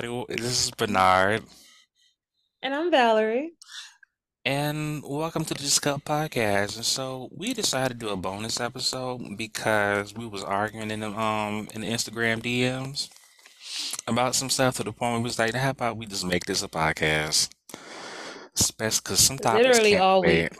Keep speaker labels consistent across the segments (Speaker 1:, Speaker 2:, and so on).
Speaker 1: This is Bernard,
Speaker 2: And I'm Valerie.
Speaker 1: and welcome to the Juicy Cup Podcast. And so we decided to do a bonus episode because we was arguing in the um in the Instagram DMs about some stuff to the point where we was like, how about we just make this a podcast? Especially because sometimes
Speaker 2: Literally all week.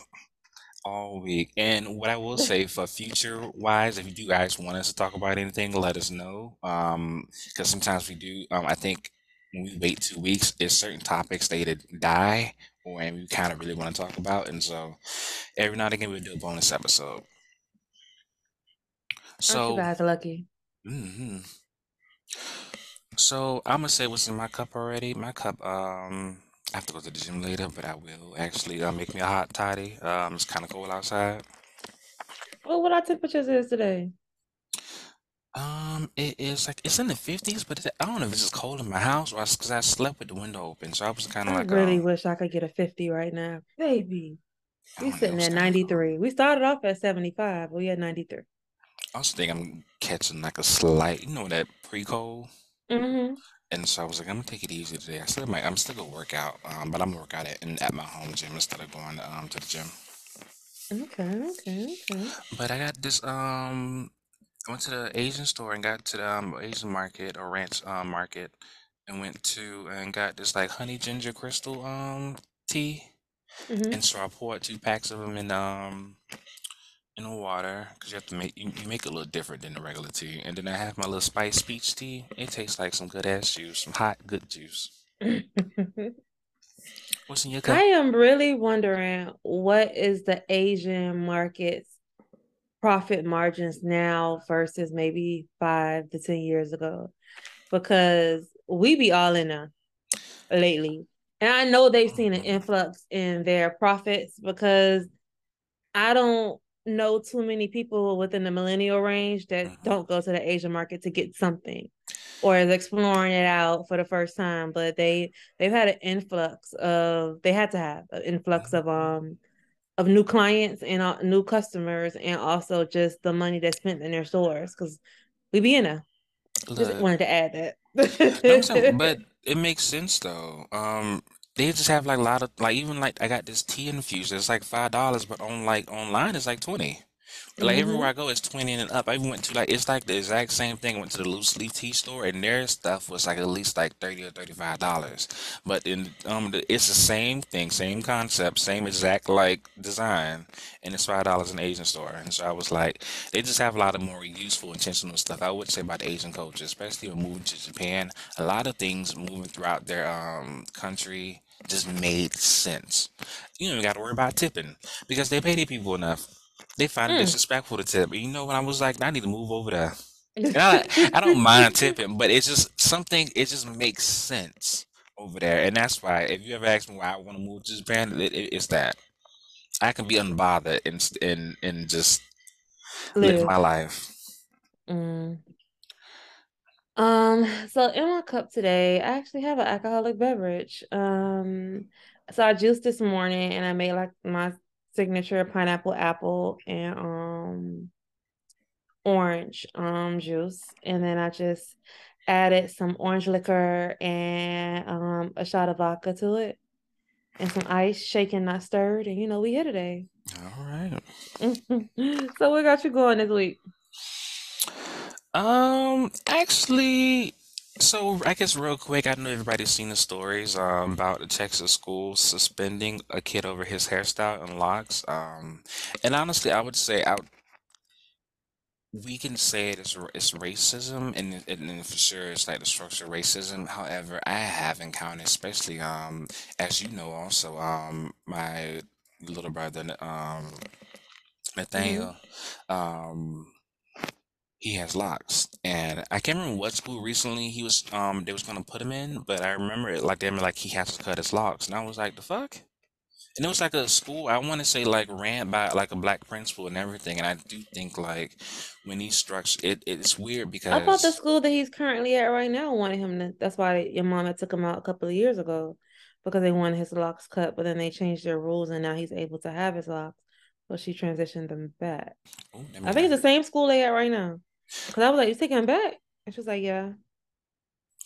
Speaker 1: all week. And what I will say for future wise, if you do guys want us to talk about anything, let us know. Um, because sometimes we do. Um, I think when we wait two weeks, there's certain topics they either die or and we kind of really want to talk about. And so every now and again we'll do a bonus episode.
Speaker 2: Aren't you
Speaker 1: So,
Speaker 2: guys lucky?
Speaker 1: hmm So I'm gonna say what's in my cup already. My cup, um, I have to go to the gym later, but I will actually uh, make me a hot toddy. Um, it's kind of cold outside.
Speaker 2: Well, what our temperatures is today?
Speaker 1: Um, it is like it's in the 50s, but it, I don't know if it's just cold in my house or because I slept with the window open, so I was kind of like
Speaker 2: I
Speaker 1: like,
Speaker 2: really
Speaker 1: um,
Speaker 2: wish I could get a 50 right now. Baby, we sitting at
Speaker 1: cold.
Speaker 2: 93. We started off at 75, we at 93.
Speaker 1: I also think I'm catching like a slight, you know, that pre-cold,
Speaker 2: Mm-hmm.
Speaker 1: and so I was like, I'm gonna take it easy today. I still might, I'm still gonna work out, um, but I'm gonna work out at at my home gym instead of going um to the gym.
Speaker 2: Okay, okay, okay.
Speaker 1: But I got this um, I went to the Asian store and got to the um, Asian market or ranch um, market and went to and got this like honey ginger crystal um tea.
Speaker 2: Mm-hmm.
Speaker 1: And so I poured two packs of them in um in the water because you have to make you, you make it a little different than the regular tea. And then I have my little spice peach tea. It tastes like some good ass juice, some hot good juice. What's in your cup?
Speaker 2: I am really wondering what is the Asian market's profit margins now versus maybe five to 10 years ago? Because we be all in there lately. And I know they've seen an influx in their profits because I don't know too many people within the millennial range that
Speaker 1: mhm,
Speaker 2: don't go to the Asian market to get something or is exploring it out for the first time. But they they've had an influx of they had to have an influx of
Speaker 1: mhm.
Speaker 2: um of new clients and uh, new customers and also just the money that's spent in their stores because we be in there. Just wanted to add
Speaker 1: saying,
Speaker 2: that.
Speaker 1: but it makes sense though. Um, they just have like a lot of like even like I got this tea infusion. It's like five dollars, but on like online it's like twenty. Like everywhere
Speaker 2: hmm
Speaker 1: I go, it's twenty and up. I even went to like it's like the exact same thing. I went to the loose leaf tea store, and their stuff was like at least like thirty or thirty five dollars. But in um, the, it's the same thing, same concept, same exact like design, and it's five dollars in the Asian store. And so I was like, they just have a lot of more useful, intentional stuff. I would say about the Asian culture, especially when moving to Japan. A lot of things moving throughout their um country just made sense. You don't even got to worry about tipping because they pay their people enough. They find it
Speaker 2: Mm.
Speaker 1: disrespectful to tip. You know, when I was like, I need to move over there. And I, I don't mind tipping, but it's just something, it just makes sense over there. And that's why, if you ever ask me why I want to move to Japan, it, it, it's that. I can be unbothered and, and, and just live
Speaker 2: Live.
Speaker 1: my life.
Speaker 2: Mm. Um, so in my cup today, I actually have an alcoholic beverage. Um, so I juiced this morning and I made like my signature pineapple apple and um orange um juice. And then I just added some orange liquor and um a shot of vodka to it and some ice, shaken, not stirred. And you know, we here today.
Speaker 1: All right.
Speaker 2: So what got you going this week?
Speaker 1: Um, actually, so I guess real quick, I know everybody's seen the stories um, about the Texas school suspending a kid over his hairstyle and locks. Um, and honestly, I would say I we can say it is it's racism, and, it- and, for sure it's like the structural racism. However, I have encountered, especially um, as you know, also um, my little brother um
Speaker 2: hmm
Speaker 1: Nathaniel, um, he has locks, and I can't remember what school recently he was um they was gonna put him in, but I remember it like they were like he has to cut his locks, and I was like, the fuck? And it was like a school, I want to say like ran by like a black principal and everything. And I do think like when he structure it, it's weird because
Speaker 2: I thought the school that he's currently at right now wanted him to. That's why your mom had took him out a couple of years ago because they wanted his locks cut, but then they changed their rules and now he's able to have his locks. So she transitioned them back.
Speaker 1: oh, me
Speaker 2: I think it's the same school they at right now. Because I was like, you taking him back? And she was like, yeah.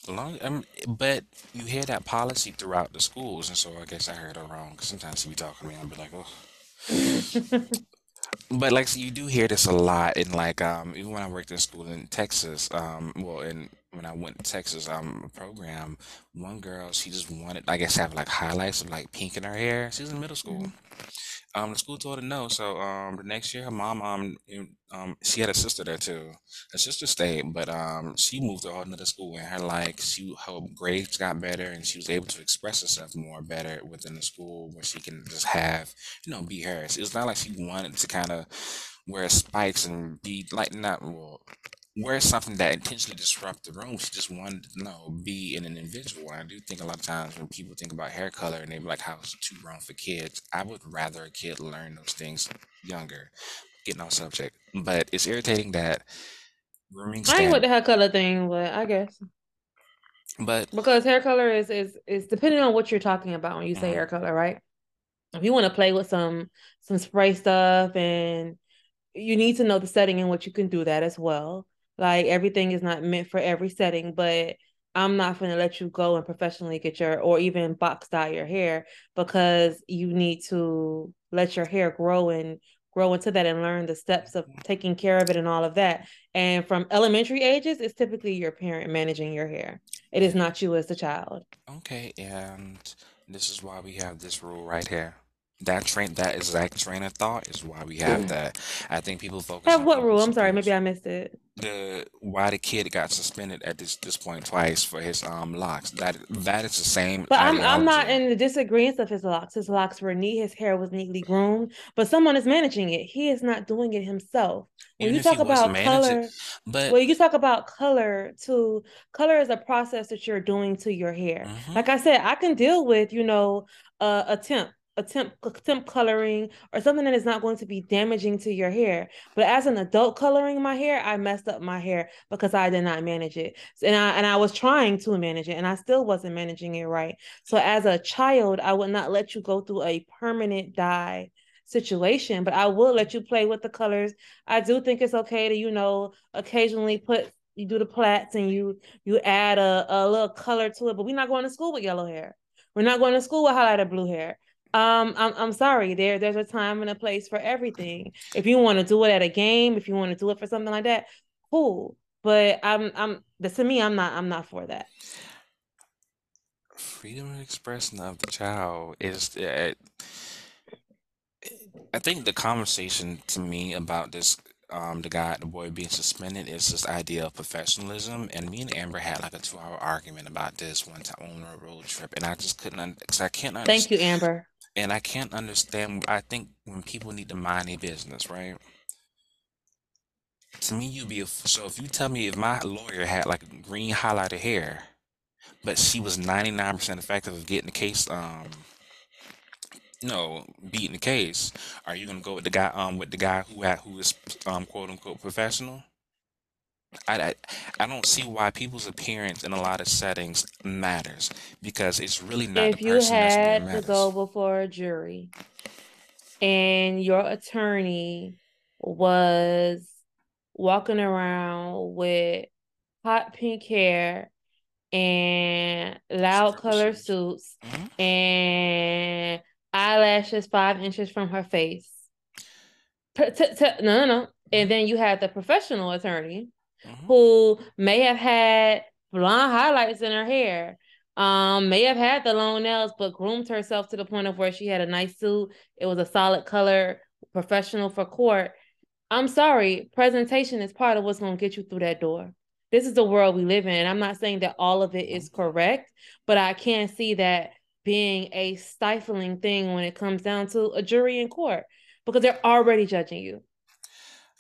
Speaker 1: Long, um, but you hear that policy throughout the schools, and so I guess I heard it wrong. 'cause sometimes she be talking to me, I'll be like, oh. But like so you do hear this a lot in like um even when I worked in school in Texas, um well in when I went to Texas um program, one girl she just wanted I guess have like highlights of like pink in her hair. She was in middle school. Um, the school told her no. So um, the next year, her mom um, in- um, she had a sister there too. Her sister stayed, but um, she moved to another school, and her like she her grades got better, and she was able to express herself more better within the school, where she can just have you know be her. It's not like she wanted to kind of wear spikes and be like not well wear something that intentionally disrupt the room. She just wanted to you know be in an individual. I do think a lot of times when people think about hair color and they be like how it's too wrong for kids, I would rather a kid learn those things younger. Getting off subject, but it's irritating that grooming
Speaker 2: I ain't with the hair color thing, but I guess
Speaker 1: But
Speaker 2: because hair color is is is depending on what you're talking about when you say
Speaker 1: mhm,
Speaker 2: hair color, right? If you want to play with some some spray stuff and you need to know the setting in which you can do that as well. Like everything is not meant for every setting, but I'm not going to let you go and professionally get your or even box dye your hair because you need to let your hair grow and grow into that and learn the steps of taking care of it and all of that. And from elementary ages, it's typically your parent managing your hair. It is not you as the child.
Speaker 1: okay, and this is why we have this rule right here. That train, that exact train of thought is why we have that. I think people focus
Speaker 2: Have
Speaker 1: on
Speaker 2: what rule? I'm sorry, maybe. I missed it.
Speaker 1: the why the kid got suspended at this this point twice for his um locks. That that is the same
Speaker 2: But I'm I'm not in the disagreement of his locks. His locks were neat. His hair was neatly groomed, but someone is managing it. He is not doing it himself. When
Speaker 1: Even
Speaker 2: you talk about color,
Speaker 1: but
Speaker 2: well, you talk about color to color is a process that you're doing to your hair.
Speaker 1: hmm
Speaker 2: Like I said, I can deal with, you know, uh, a temp, a temp, temp coloring or something that is not going to be damaging to your hair. But as an adult coloring my hair, I messed up my hair because I did not manage it. And I and I was trying to manage it and I still wasn't managing it right. So as a child, I would not let you go through a permanent dye situation, but I will let you play with the colors I do think it's okay to, you know, occasionally put you do the plaits and you you add a, a little color to it, but we're not going to school with yellow hair. We're not going to school with highlighter blue hair. Um, I'm I'm sorry. There there's a time and a place for everything. If you want to do it at a game, if you want to do it for something like that, cool. But I'm I'm to me, I'm not I'm not for that.
Speaker 1: freedom of expression of the child is uh, I think the conversation to me about this um the guy the boy being suspended is this idea of professionalism and me and Amber had like a two hour argument about this one time on a road trip and I just couldn't because I can't
Speaker 2: Thank you, Amber.
Speaker 1: And I can't understand I think when people need to mind their business right To me, you'd be a, so if you tell me if my lawyer had like green highlighter hair, but she was 99% effective of getting the case, um, no, beating the case, are you gonna go with the guy, um, with the guy who had, who is, um, quote unquote professional? I, I, I don't see why people's appearance in a lot of settings matters because it's really not the
Speaker 2: If you
Speaker 1: person that's
Speaker 2: had to go before a jury and your attorney was walking around with hot pink hair and loud color suits
Speaker 1: hmm
Speaker 2: and eyelashes five inches from her face. T- t- t- no, no, no. And
Speaker 1: hmm
Speaker 2: then you had the professional attorney
Speaker 1: hmm
Speaker 2: who may have had blonde highlights in her hair, um, may have had the long nails, but groomed herself to the point of where she had a nice suit. It was a solid color, professional for court. I'm sorry, presentation is part of what's going to get you through that door. This is the world we live in. I'm not saying that all of it is correct, but I can see that being a stifling thing when it comes down to a jury in court because they're already judging you.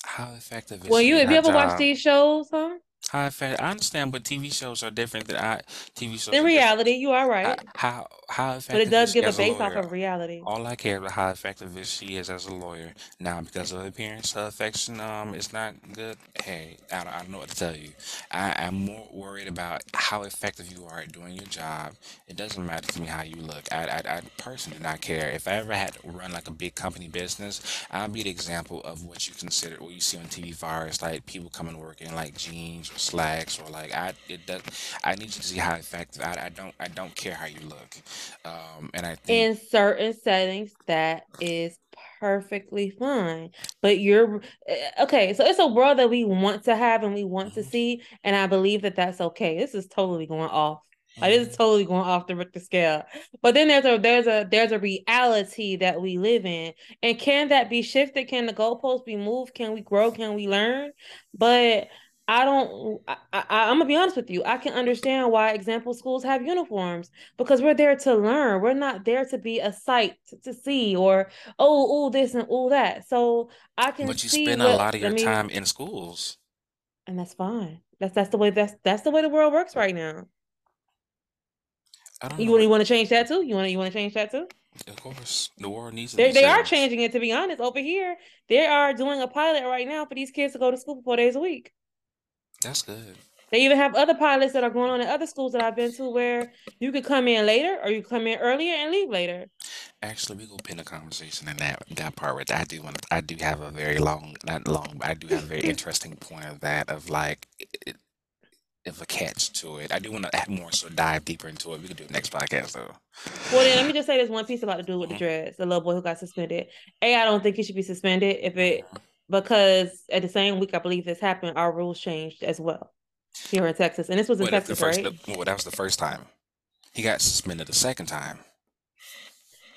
Speaker 1: How effective is
Speaker 2: Well, you if you ever watch these shows, huh?
Speaker 1: How effective, I understand, but TV shows are different than I, TV shows
Speaker 2: In
Speaker 1: are different.
Speaker 2: reality, you are
Speaker 1: I,
Speaker 2: right,
Speaker 1: how how
Speaker 2: but it
Speaker 1: effective
Speaker 2: does
Speaker 1: is she
Speaker 2: give a
Speaker 1: as a
Speaker 2: base off
Speaker 1: lawyer?
Speaker 2: of reality.
Speaker 1: All I care about how effective is she is as a lawyer. Now, because of her appearance, her affection um is not good. Hey, I don't, I don't know what to tell you. I, I'm more worried about how effective you are at doing your job. It doesn't matter to me how you look. I, I, I personally do not care. If I ever had to run like a big company business, I'll be the example of what you consider, what you see on TV far as like people coming to work in like jeans jeans or slacks or like I it does I need you to see how effective I, I don't I don't care how you look. Um and I think
Speaker 2: in certain settings that is perfectly fine but you're eh, okay so it's a world that we want to have and we want to
Speaker 1: Mhm.
Speaker 2: see and i believe that that's okay this is totally going off like this is totally going off the Richter scale. But then there's a there's a there's a reality that we live in. And can that be shifted? Can the goalposts be moved? Can we grow? Can we learn? But I don't I, I I'm gonna be honest with you. I can understand why example schools have uniforms because we're there to learn. We're not there to be a sight to, to see or oh oh this and all that. So I can
Speaker 1: but you spend a lot of
Speaker 2: I
Speaker 1: your
Speaker 2: mean,
Speaker 1: time in schools.
Speaker 2: and that's fine. That's that's the way that's that's the way the world works right now.
Speaker 1: I don't
Speaker 2: You
Speaker 1: know
Speaker 2: want you want to change that too? You want to you want to change that too?
Speaker 1: of course the world needs to
Speaker 2: They they are changing it to be honest. Over here, they are doing a pilot right now for these kids to go to school four days a week.
Speaker 1: That's good.
Speaker 2: They even have other pilots that are going on in other schools that I've been to where you could come in later or you come in earlier and leave later.
Speaker 1: Actually, we go pin a conversation in that that part where I do want I do have a very long not long but I do have a very interesting point of that of like it, if a catch to it. I do want to add more so dive deeper into it. We could do it next podcast though.
Speaker 2: Well, then let me just say this one piece about the dude with the
Speaker 1: Mhm.
Speaker 2: dreads, the little boy who got suspended. A, I don't think he should be suspended if it
Speaker 1: Mhm.
Speaker 2: Because at the same week I believe this happened, our rules changed as well here in Texas, and this was in
Speaker 1: Well,
Speaker 2: Texas,
Speaker 1: first.
Speaker 2: right?
Speaker 1: the- well, that was the first time. He got suspended the second time.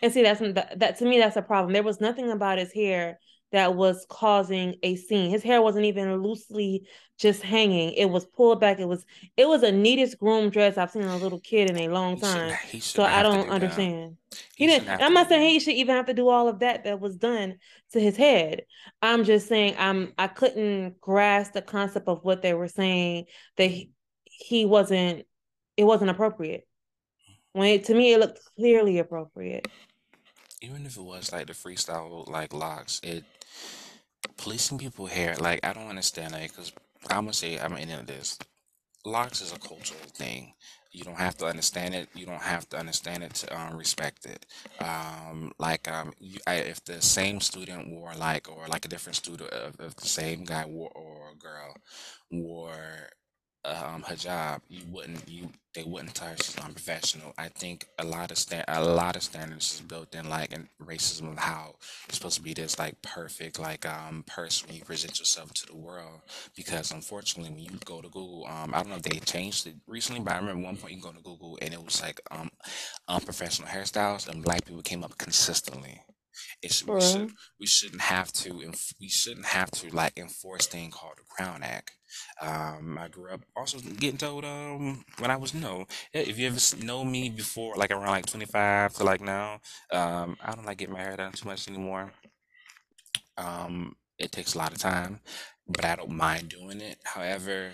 Speaker 2: And see, that's that, that to me, that's a problem. There was nothing about his hair that was causing a scene. His hair wasn't even loosely just hanging. It was pulled back. It was it was a neatest groomed dress I've seen a little kid in a long
Speaker 1: He
Speaker 2: time.
Speaker 1: He
Speaker 2: So
Speaker 1: shouldn't
Speaker 2: I don't
Speaker 1: do that.
Speaker 2: understand.
Speaker 1: He
Speaker 2: He didn't. I'm not saying he should even have to do all of that that was done to his head. I'm just saying I'm I couldn't grasp the concept of what they were saying that he, he wasn't. It wasn't appropriate. When it, to me, it looked clearly appropriate.
Speaker 1: Even if it was like the freestyle like locks, it policing people hair. Like I don't understand that because I'm gonna say I'm into this. Locks is a cultural thing. You don't have to understand it. You don't have to understand it to um, respect it. Um, like um, you, I, if the same student wore like, or like a different student, if the same guy wore or girl wore um hijab, you wouldn't you they wouldn't her she's unprofessional. I think a lot of sta- a lot of standards is built in like in racism of how you're supposed to be this like perfect like um person when you present yourself to the world. Because unfortunately, when you go to Google, um, I don't know if they changed it recently, but I remember one point you go to Google and it was like um unprofessional hairstyles and black people came up consistently. It should, we should we shouldn't have to we shouldn't have to like enforce thing called the Crown Act. Um, I grew up also getting told um when I was no if you ever know me before like around like 25 to like now um I don't like getting my hair done too much anymore. Um, it takes a lot of time, but I don't mind doing it. However,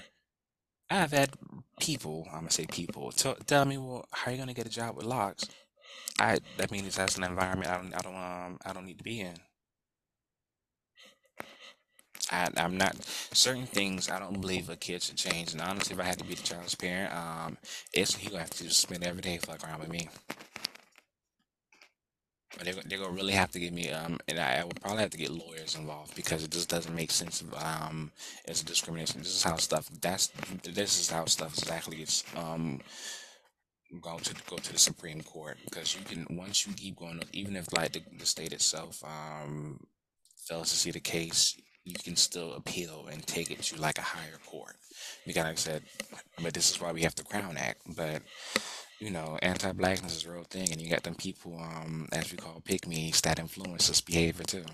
Speaker 1: I've had people, I'm gonna say people, tell, tell me, well, how are you gonna get a job with locks? I that means that's an environment I don't I don't um I don't need to be in. I, I'm not certain things. I don't believe a kid should change. And honestly, if I had to be the child's parent, um, it's he gonna have to spend every day fuck around with me. But they're, they're gonna really have to give me um, and I, I would probably have to get lawyers involved because it just doesn't make sense. Um, it's discrimination. This is how stuff. That's this is how stuff exactly gets um go to go to the Supreme Court because you can once you keep going up, even if like the, the state itself um fails to see the case, you can still appeal and take it to like a higher court. Because like I said, but this is why we have the Crown Act. But you know, anti-blackness is a real thing, and you got them people, um, as we call pick me's, that influence this behavior too.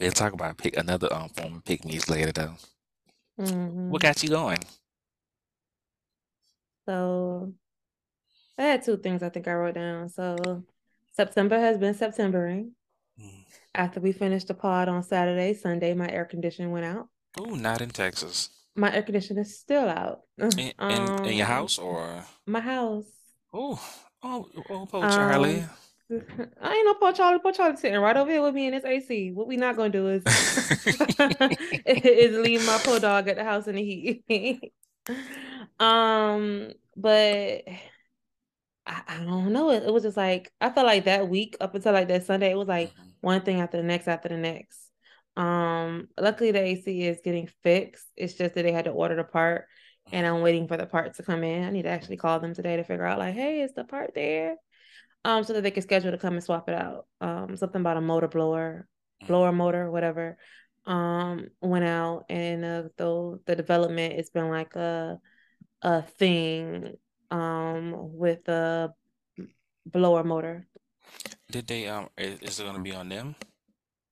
Speaker 1: We'll talk about pick another um form of pick me's later, though.
Speaker 2: Mhm.
Speaker 1: What got you going?
Speaker 2: So I had two things I think I wrote down. So September has been Septembering.
Speaker 1: Mm.
Speaker 2: After we finished the pod on Saturday, Sunday, my air conditioning went out.
Speaker 1: Oh, not in Texas.
Speaker 2: My air conditioner is still out.
Speaker 1: In, in in your
Speaker 2: Um,
Speaker 1: house or?
Speaker 2: my house.
Speaker 1: Oh, oh, oh, poor Charlie.
Speaker 2: Um, I ain't no poor Charlie. Poor Charlie sitting right over here with me in his AC. What we not gonna do is is leave my poor dog at the house in the heat. Um, but I, I don't know. It, it was just like I felt like that week up until like that Sunday, it was like
Speaker 1: Mhm.
Speaker 2: one thing after the next after the next. Um, luckily the AC is getting fixed. It's just that they had to order the part and I'm waiting for the part to come in. I need to actually call them today to figure out like, hey, is the part there? Um, so that they can schedule to come and swap it out. Um, something about a motor blower, blower motor, whatever. Um, went out and uh, though the development it's been like a a thing um with the blower motor.
Speaker 1: Did they um is, is it gonna be on them?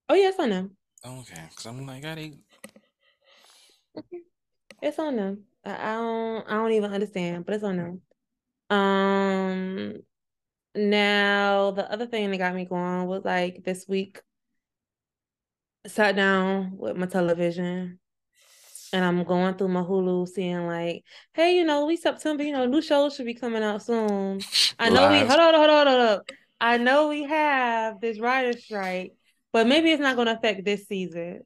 Speaker 2: Oh yeah, it's on them.
Speaker 1: Okay, because I'm like, I they
Speaker 2: It's on them. I, I don't I don't even understand, but it's on them. Um now the other thing that got me going was like this week sat down with my television and I'm going through my Hulu seeing like, hey, you know, we September, you know, new shows should be coming out soon. I know we
Speaker 1: live.
Speaker 2: hold on, hold on, hold on. I know we have this writer strike, but maybe it's not gonna affect this season.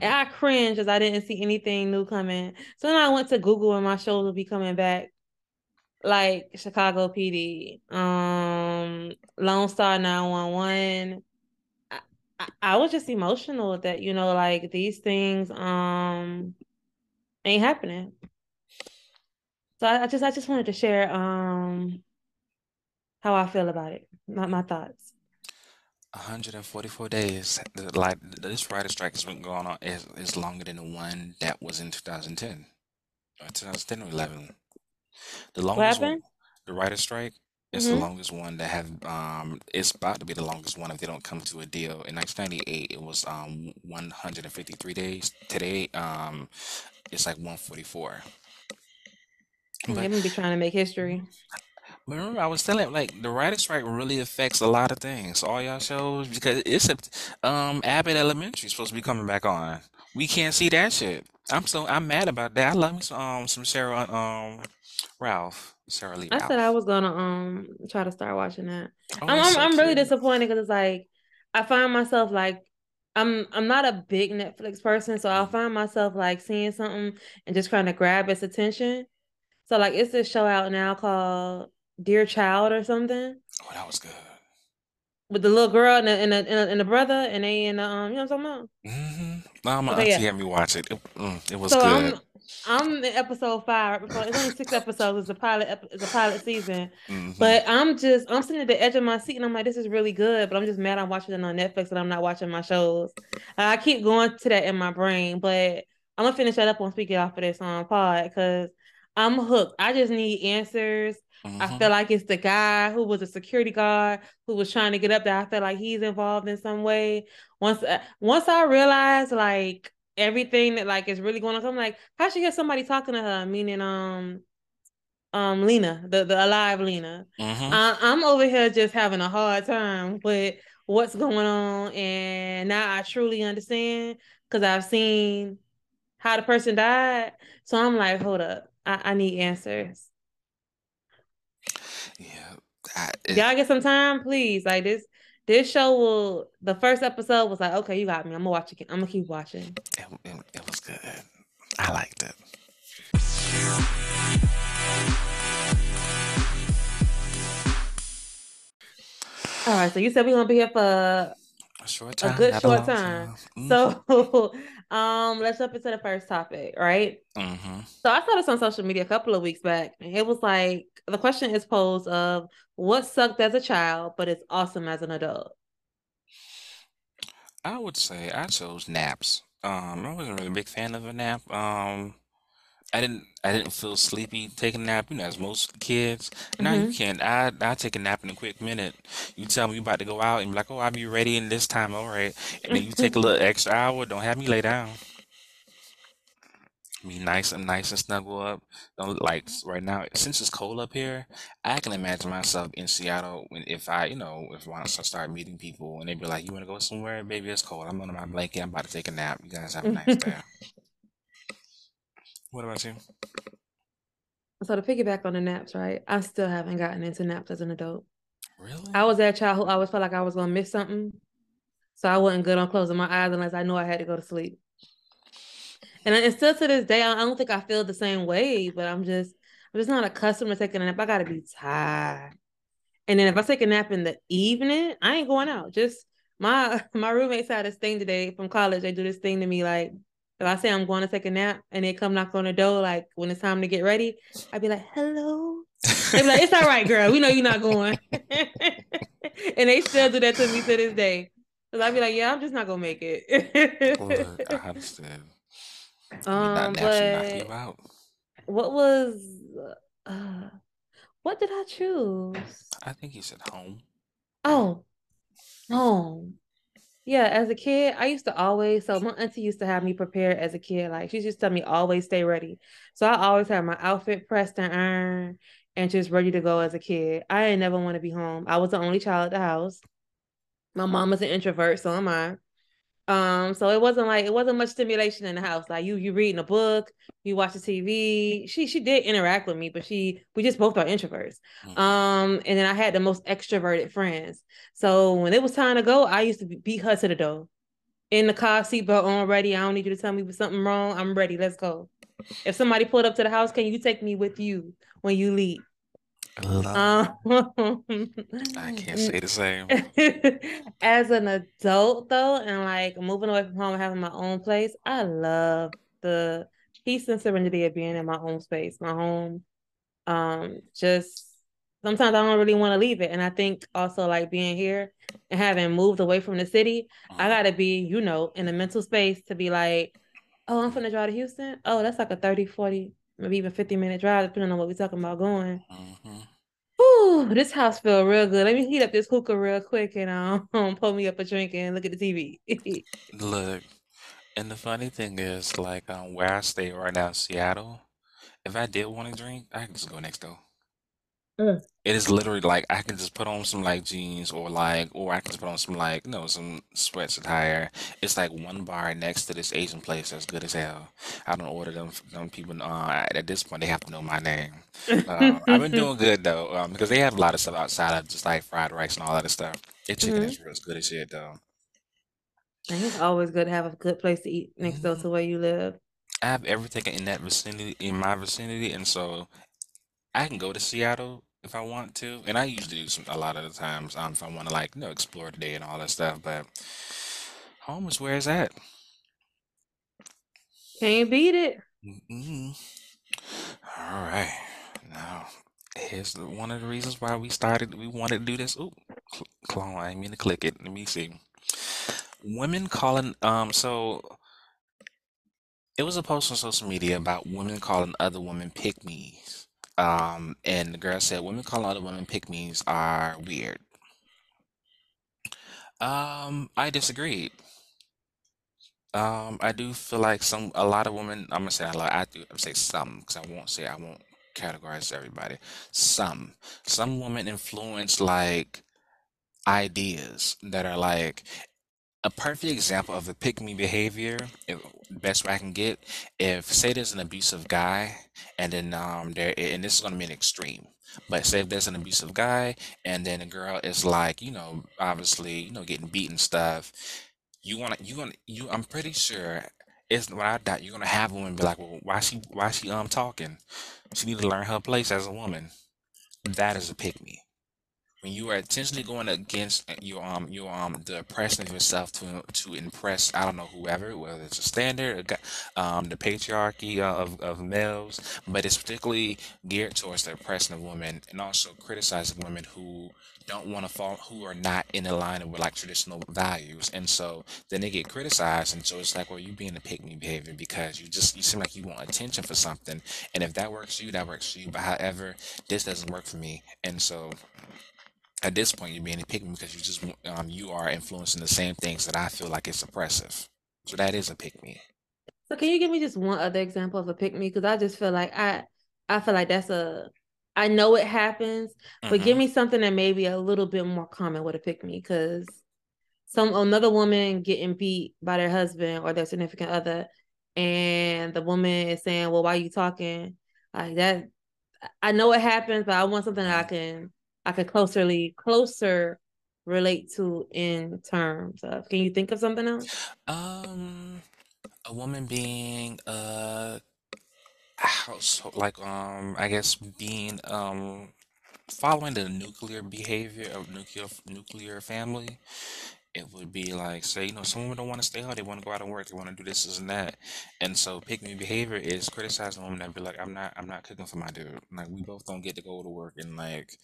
Speaker 2: And I cringe as I didn't see anything new coming. So then I went to Google and my shows will be coming back. Like Chicago PD, um, Lone Star 911. I, was just emotional that, you know, like these things um ain't happening. So I, I just I just wanted to share um how I feel about it. My my thoughts.
Speaker 1: 144 days. Like this writer strike has been going on is is longer than the one that was in 2010, or 2010 or 11. The
Speaker 2: What
Speaker 1: longest one, the writer strike, is the
Speaker 2: Mm-hmm.
Speaker 1: longest one that have um. It's about to be the longest one if they don't come to a deal. In 1998, it was um 153 days. Today, um, it's like 144.
Speaker 2: They
Speaker 1: But
Speaker 2: be trying to make history.
Speaker 1: But remember, I was telling like the writer's strike really affects a lot of things. All y'all shows because it's a um Abbott Elementary is supposed to be coming back on. We can't see that shit. I'm so I'm mad about that. I love me some um some Sarah um Ralph Sarah Lee
Speaker 2: I said I was gonna um try to start watching that.
Speaker 1: Oh,
Speaker 2: I'm I'm,
Speaker 1: so
Speaker 2: I'm really disappointed because it's like I find myself like I'm I'm not a big Netflix person, so I'll
Speaker 1: Mm.
Speaker 2: find myself like seeing something and just trying to grab its attention. So like it's this show out now called Dear Child or something
Speaker 1: Oh, that was good.
Speaker 2: with the little girl and the and the, and the, and the brother and they the um you know what I'm talking about?
Speaker 1: hmm No, my
Speaker 2: Okay,
Speaker 1: auntie
Speaker 2: yeah.
Speaker 1: had me watch it. It, mm, it was
Speaker 2: So
Speaker 1: good.
Speaker 2: I'm I'm in episode five. right before- It's only six episodes. It's a pilot. It's a pilot season.
Speaker 1: hmm
Speaker 2: But I'm just I'm sitting at the edge of my seat and I'm like, this is really good. But I'm just mad I'm watching it on Netflix and I'm not watching my shows. I keep going to that in my brain, but I'm gonna finish that up on speaking off of this on pod because I'm hooked. I just need answers. I
Speaker 1: hmm
Speaker 2: feel like it's the guy who was a security guard who was trying to get up there. I feel like he's involved in some way. Once uh, once I realized like everything that like is really going on, I'm like, how should hear somebody talking to her? Meaning um um Lena, the the alive Lena.
Speaker 1: hmm
Speaker 2: I, I'm over here just having a hard time with what's going on, and now I truly understand because I've seen how the person died. So I'm like, hold up, I, I need answers.
Speaker 1: Yeah, I, it,
Speaker 2: Y'all get some time, please. Like this, this show will. The first episode was like, okay, you got me. I'm gonna watch it. I'm gonna keep watching.
Speaker 1: it, it, it was good. I liked it.
Speaker 2: All right, so you said we're gonna be here for
Speaker 1: A short time, a
Speaker 2: good
Speaker 1: short
Speaker 2: time.
Speaker 1: time. hmm
Speaker 2: So, um, let's jump into the first topic, right?
Speaker 1: hmm
Speaker 2: So I saw this on social media a couple of weeks back, and it was like the question is posed of what sucked as a child, but it's awesome as an adult.
Speaker 1: I would say I chose naps. Um, I wasn't really a big fan of a nap. Um, I didn't I didn't feel sleepy taking a nap, you know, as most kids. Now you
Speaker 2: hmm
Speaker 1: can't. I I take a nap in a quick minute. You tell me you about to go out and be like, oh, I'll be ready in this time, all right. And then you take a little extra hour. Don't have me lay down. Be nice and nice and snuggle up. Don't like s- right now since it's cold up here. I can imagine myself in Seattle when if I you know if once I start meeting people and they be like, you want to go somewhere, baby? It's cold. I'm under my blanket. I'm about to take a nap. You guys have a nice day. What about you?
Speaker 2: So to piggyback on the naps, right? I still haven't gotten into naps as an adult.
Speaker 1: Really?
Speaker 2: I was that child who always felt like I was gonna miss something, so I wasn't good on closing my eyes unless I knew I had to go to sleep. And I- and still to this day, I I don't think I feel the same way, but I'm just I'm just not accustomed to taking a nap. I gotta be tired. And then if I take a nap in the evening, I ain't going out. Just my my roommates had this thing today from college. They do this thing to me like if I say I'm going to take a nap and they come knock on the door like when it's time to get ready, I'd be like, "Hello." They'd be like, "It's all right, girl. We know you're not going." and they still do that to me to this day. Cause I'd be like, "Yeah, I'm just not gonna make it."
Speaker 1: Look, I understand.
Speaker 2: um,
Speaker 1: Not naturally knock you
Speaker 2: but what was uh, what did I choose?
Speaker 1: I think he said home.
Speaker 2: Oh, home. Yeah, as a kid, I used to always, so my auntie used to have me prepared as a kid. Like she just tell me always stay ready. So I always have my outfit pressed and ironed and just ready to go as a kid. I ain't never want to be home. I was the only child at the house. My mom was an introvert, so am I. Um, so it wasn't like it wasn't much stimulation in the house. Like you, you reading a book, you watch the TV. She she did interact with me, but she we just both are introverts.
Speaker 1: hmm
Speaker 2: Um, and then I had the most extroverted friends. So when it was time to go, I used to beat her to the door in the car, seatbelt on, ready. I don't need you to tell me something wrong. I'm ready. Let's go. If somebody pulled up to the house, can you take me with you when you leave?
Speaker 1: Love.
Speaker 2: Um,
Speaker 1: I can't say the same.
Speaker 2: as an adult though, and like moving away from home and having my own place, I love the peace and serenity of being in my own space, my home. Um, just sometimes I don't really want to leave it. And I think also like being here and having moved away from the city, I
Speaker 1: hmm
Speaker 2: gotta be, you know, in a mental space to be like, oh, I'm finna drive to Houston. Oh, that's like a 30, 40, maybe even 50 minute drive, depending on what we're talking about going.
Speaker 1: hmm
Speaker 2: Whew, this house feel real good. Let me heat up this hookah real quick and um pull me up a drink and look at the TV.
Speaker 1: Look, and the funny thing is, like, um, where I stay right now, Seattle. If I did want to drink, I can just go next door.
Speaker 2: Mm.
Speaker 1: It is literally like I can just put on some like jeans or like, or I can just put on some like, you know, some sweats attire. It's like one bar next to this Asian place that's good as hell. I don't order them. Them people. Uh, at this point, they have to know my name. Uh, I've been doing good though, um, because they have a lot of stuff outside of just like fried rice and all that stuff. Their chicken
Speaker 2: hmm
Speaker 1: is real good as shit though.
Speaker 2: And it's always good to have a good place to eat next door
Speaker 1: hmm
Speaker 2: to where you live.
Speaker 1: I have everything in that vicinity, in my vicinity, and so I can go to Seattle if I want to, and I usually do some a lot of the times um, if I want to like you know explore the day and all that stuff. But home is where it's at.
Speaker 2: Can't beat it.
Speaker 1: mm All right, now here's the, one of the reasons why we started. We wanted to do this. Ooh, cl- clone. I didn't mean to click it. Let me see. Women calling. Um. So it was a post on social media about women calling other women pick me's. Um, and the girl said women calling other women pick me's are weird. Um, I disagreed. Um, I do feel like some a lot of women. I'm gonna say a lot. I do. I'm say some because I won't say I won't categorize everybody. Some some women influence like ideas that are like a perfect example of a pick me behavior. If, best way I can get if say there's an abusive guy and then um there and this is gonna be an extreme. But say if there's an abusive guy and then a girl is like you know obviously you know getting beaten stuff you wanna you gonna you I'm pretty sure it's when I doubt you're gonna have a woman be like, well, why she why she um talking? She need to learn her place as a woman. That is a pick me when you are intentionally going against your um your um the oppression of yourself to to impress I don't know whoever whether it's a standard um the patriarchy uh, of of males but it's particularly geared towards the oppression of women and also criticizing women who don't want to fall who are not in alignment with like traditional values. And so then they get criticized. And so it's like well you being a pick me behavior because you just you seem like you want attention for something. And if that works for you that works for you. But however this doesn't work for me. And so at this point you're being a pick me because you just um you are influencing the same things that I feel like it's oppressive. So that is a pick me.
Speaker 2: So can you give me just one other example of a pick me? Because I just feel like I I feel like that's a I know it happens, but give
Speaker 1: Mm-hmm.
Speaker 2: me something that may be a little bit more common with a pick me because some another woman getting beat by their husband or their significant other, and the woman is saying, "Well, why are you talking like that?" I know it happens, but I want something that I
Speaker 1: mm
Speaker 2: can I could closerly closer relate to in terms of. Can you think of something else?
Speaker 1: Um, a woman being a household like um I guess being um following the nuclear behavior of nuclear nuclear family it would be like, say, you know, some women don't want to stay home. They want to go out and work. They want to do this, this, and that. And so pick me behavior is criticizing a woman and be like, I'm not, I'm not cooking for my dude. Like we both don't get to go to work and like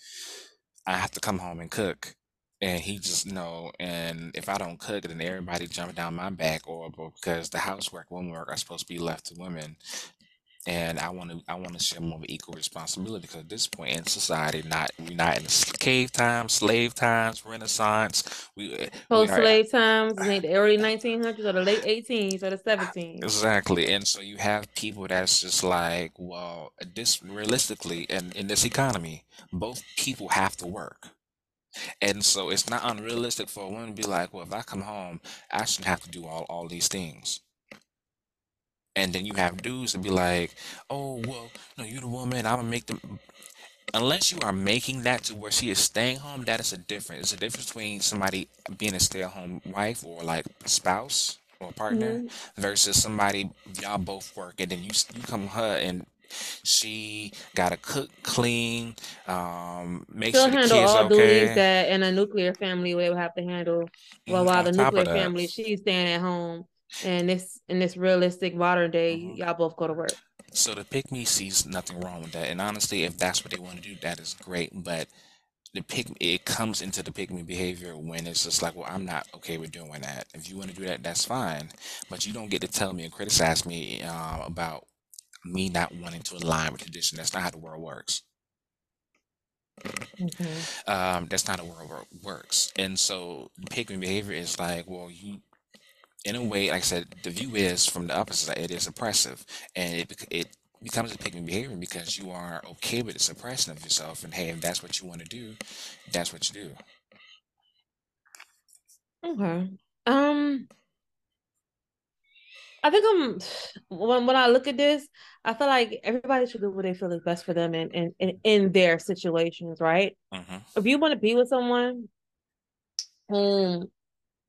Speaker 1: I have to come home and cook. And he just you know, and if I don't cook, then everybody jumping down my back, or, because the housework, women work are supposed to be left to women and I want to I want to share more of equal responsibility because at this point in society, not we're not in the cave times, slave times, Renaissance. We eh, we
Speaker 2: Post slave times, in the early 1900s or the late 18s or the 17s.
Speaker 1: exactly, and so you have people that's just like, well, this realistically, in in this economy, both people have to work. And so it's not unrealistic for a woman to be like, well, if I come home, I shouldn't have to do all, all these things. And then you have dudes to be like, oh, well, no, you're the woman, I'm gonna make them. Unless you are making that to where she is staying home, that is a difference. It's a difference between somebody being a stay-at-home wife or like spouse or partner
Speaker 2: hmm
Speaker 1: versus somebody y'all both work and then you you come her and she gotta cook, clean, um, make
Speaker 2: She'll
Speaker 1: sure the
Speaker 2: handle
Speaker 1: kids
Speaker 2: all duties that in a nuclear family would have to handle. Well,
Speaker 1: hmm
Speaker 2: while the nuclear family, she's staying at home, and this in this realistic modern day,
Speaker 1: mhm.
Speaker 2: y'all both go to work.
Speaker 1: So the pick me sees nothing wrong with that, and honestly, if that's what they want to do, that is great. But the pick it comes into the pick me behavior when it's just like, well, I'm not okay with doing that. If you want to do that, that's fine, but you don't get to tell me and criticize me uh, about me not wanting to align with tradition. That's not how the world works.
Speaker 2: Okay.
Speaker 1: Um, that's not how the world wor- works. And so pick me behavior is like, well, you in a way, like I said, the view is from the opposite side, it is oppressive, and it it becomes a picking behavior because you are okay with the suppression of yourself, and hey, if that's what you want to do, that's what you do.
Speaker 2: Okay. Um, I think I'm when when I look at this, I feel like everybody should do what they feel is best for them in in in, in their situations, right?
Speaker 1: hmm
Speaker 2: If you want to be with someone whom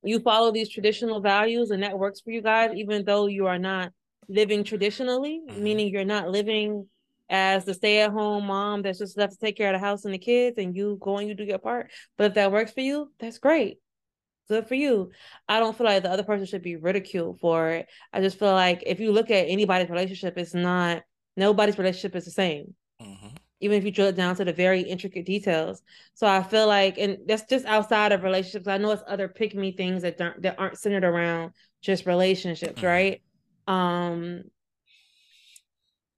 Speaker 2: you follow these traditional values and that works for you guys, even though you are not living traditionally,
Speaker 1: hmm
Speaker 2: meaning you're not living as the stay-at-home mom that's just left to take care of the house and the kids and you go and you do your part. But if that works for you, that's great. Good for you. I don't feel like the other person should be ridiculed for it. I just feel like if you look at anybody's relationship, it's not nobody's relationship is the same
Speaker 1: hmm
Speaker 2: even if you drill it down to the very intricate details. So I feel like, and that's just outside of relationships. I know it's other pick me things that don't that aren't centered around just relationships,
Speaker 1: hmm
Speaker 2: right? Um,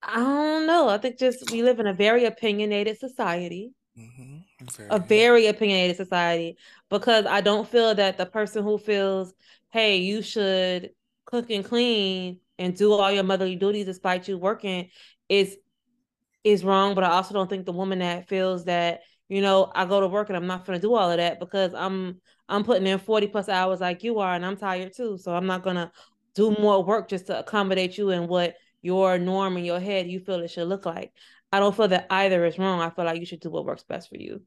Speaker 2: I don't know. I think just we live in a very opinionated society,
Speaker 1: hmm
Speaker 2: a
Speaker 1: Very.
Speaker 2: very opinionated society, because I don't feel that the person who feels, hey, you should cook and clean and do all your motherly duties despite you working is is wrong, but I also don't think the woman that feels that, you know, I go to work and I'm not gonna do all of that because I'm I'm putting in 40 plus hours like you are and I'm tired too. So I'm not gonna do more work just to accommodate you and what your norm in your head you feel it should look like. I don't feel that either is wrong. I feel like you should do what works best for you.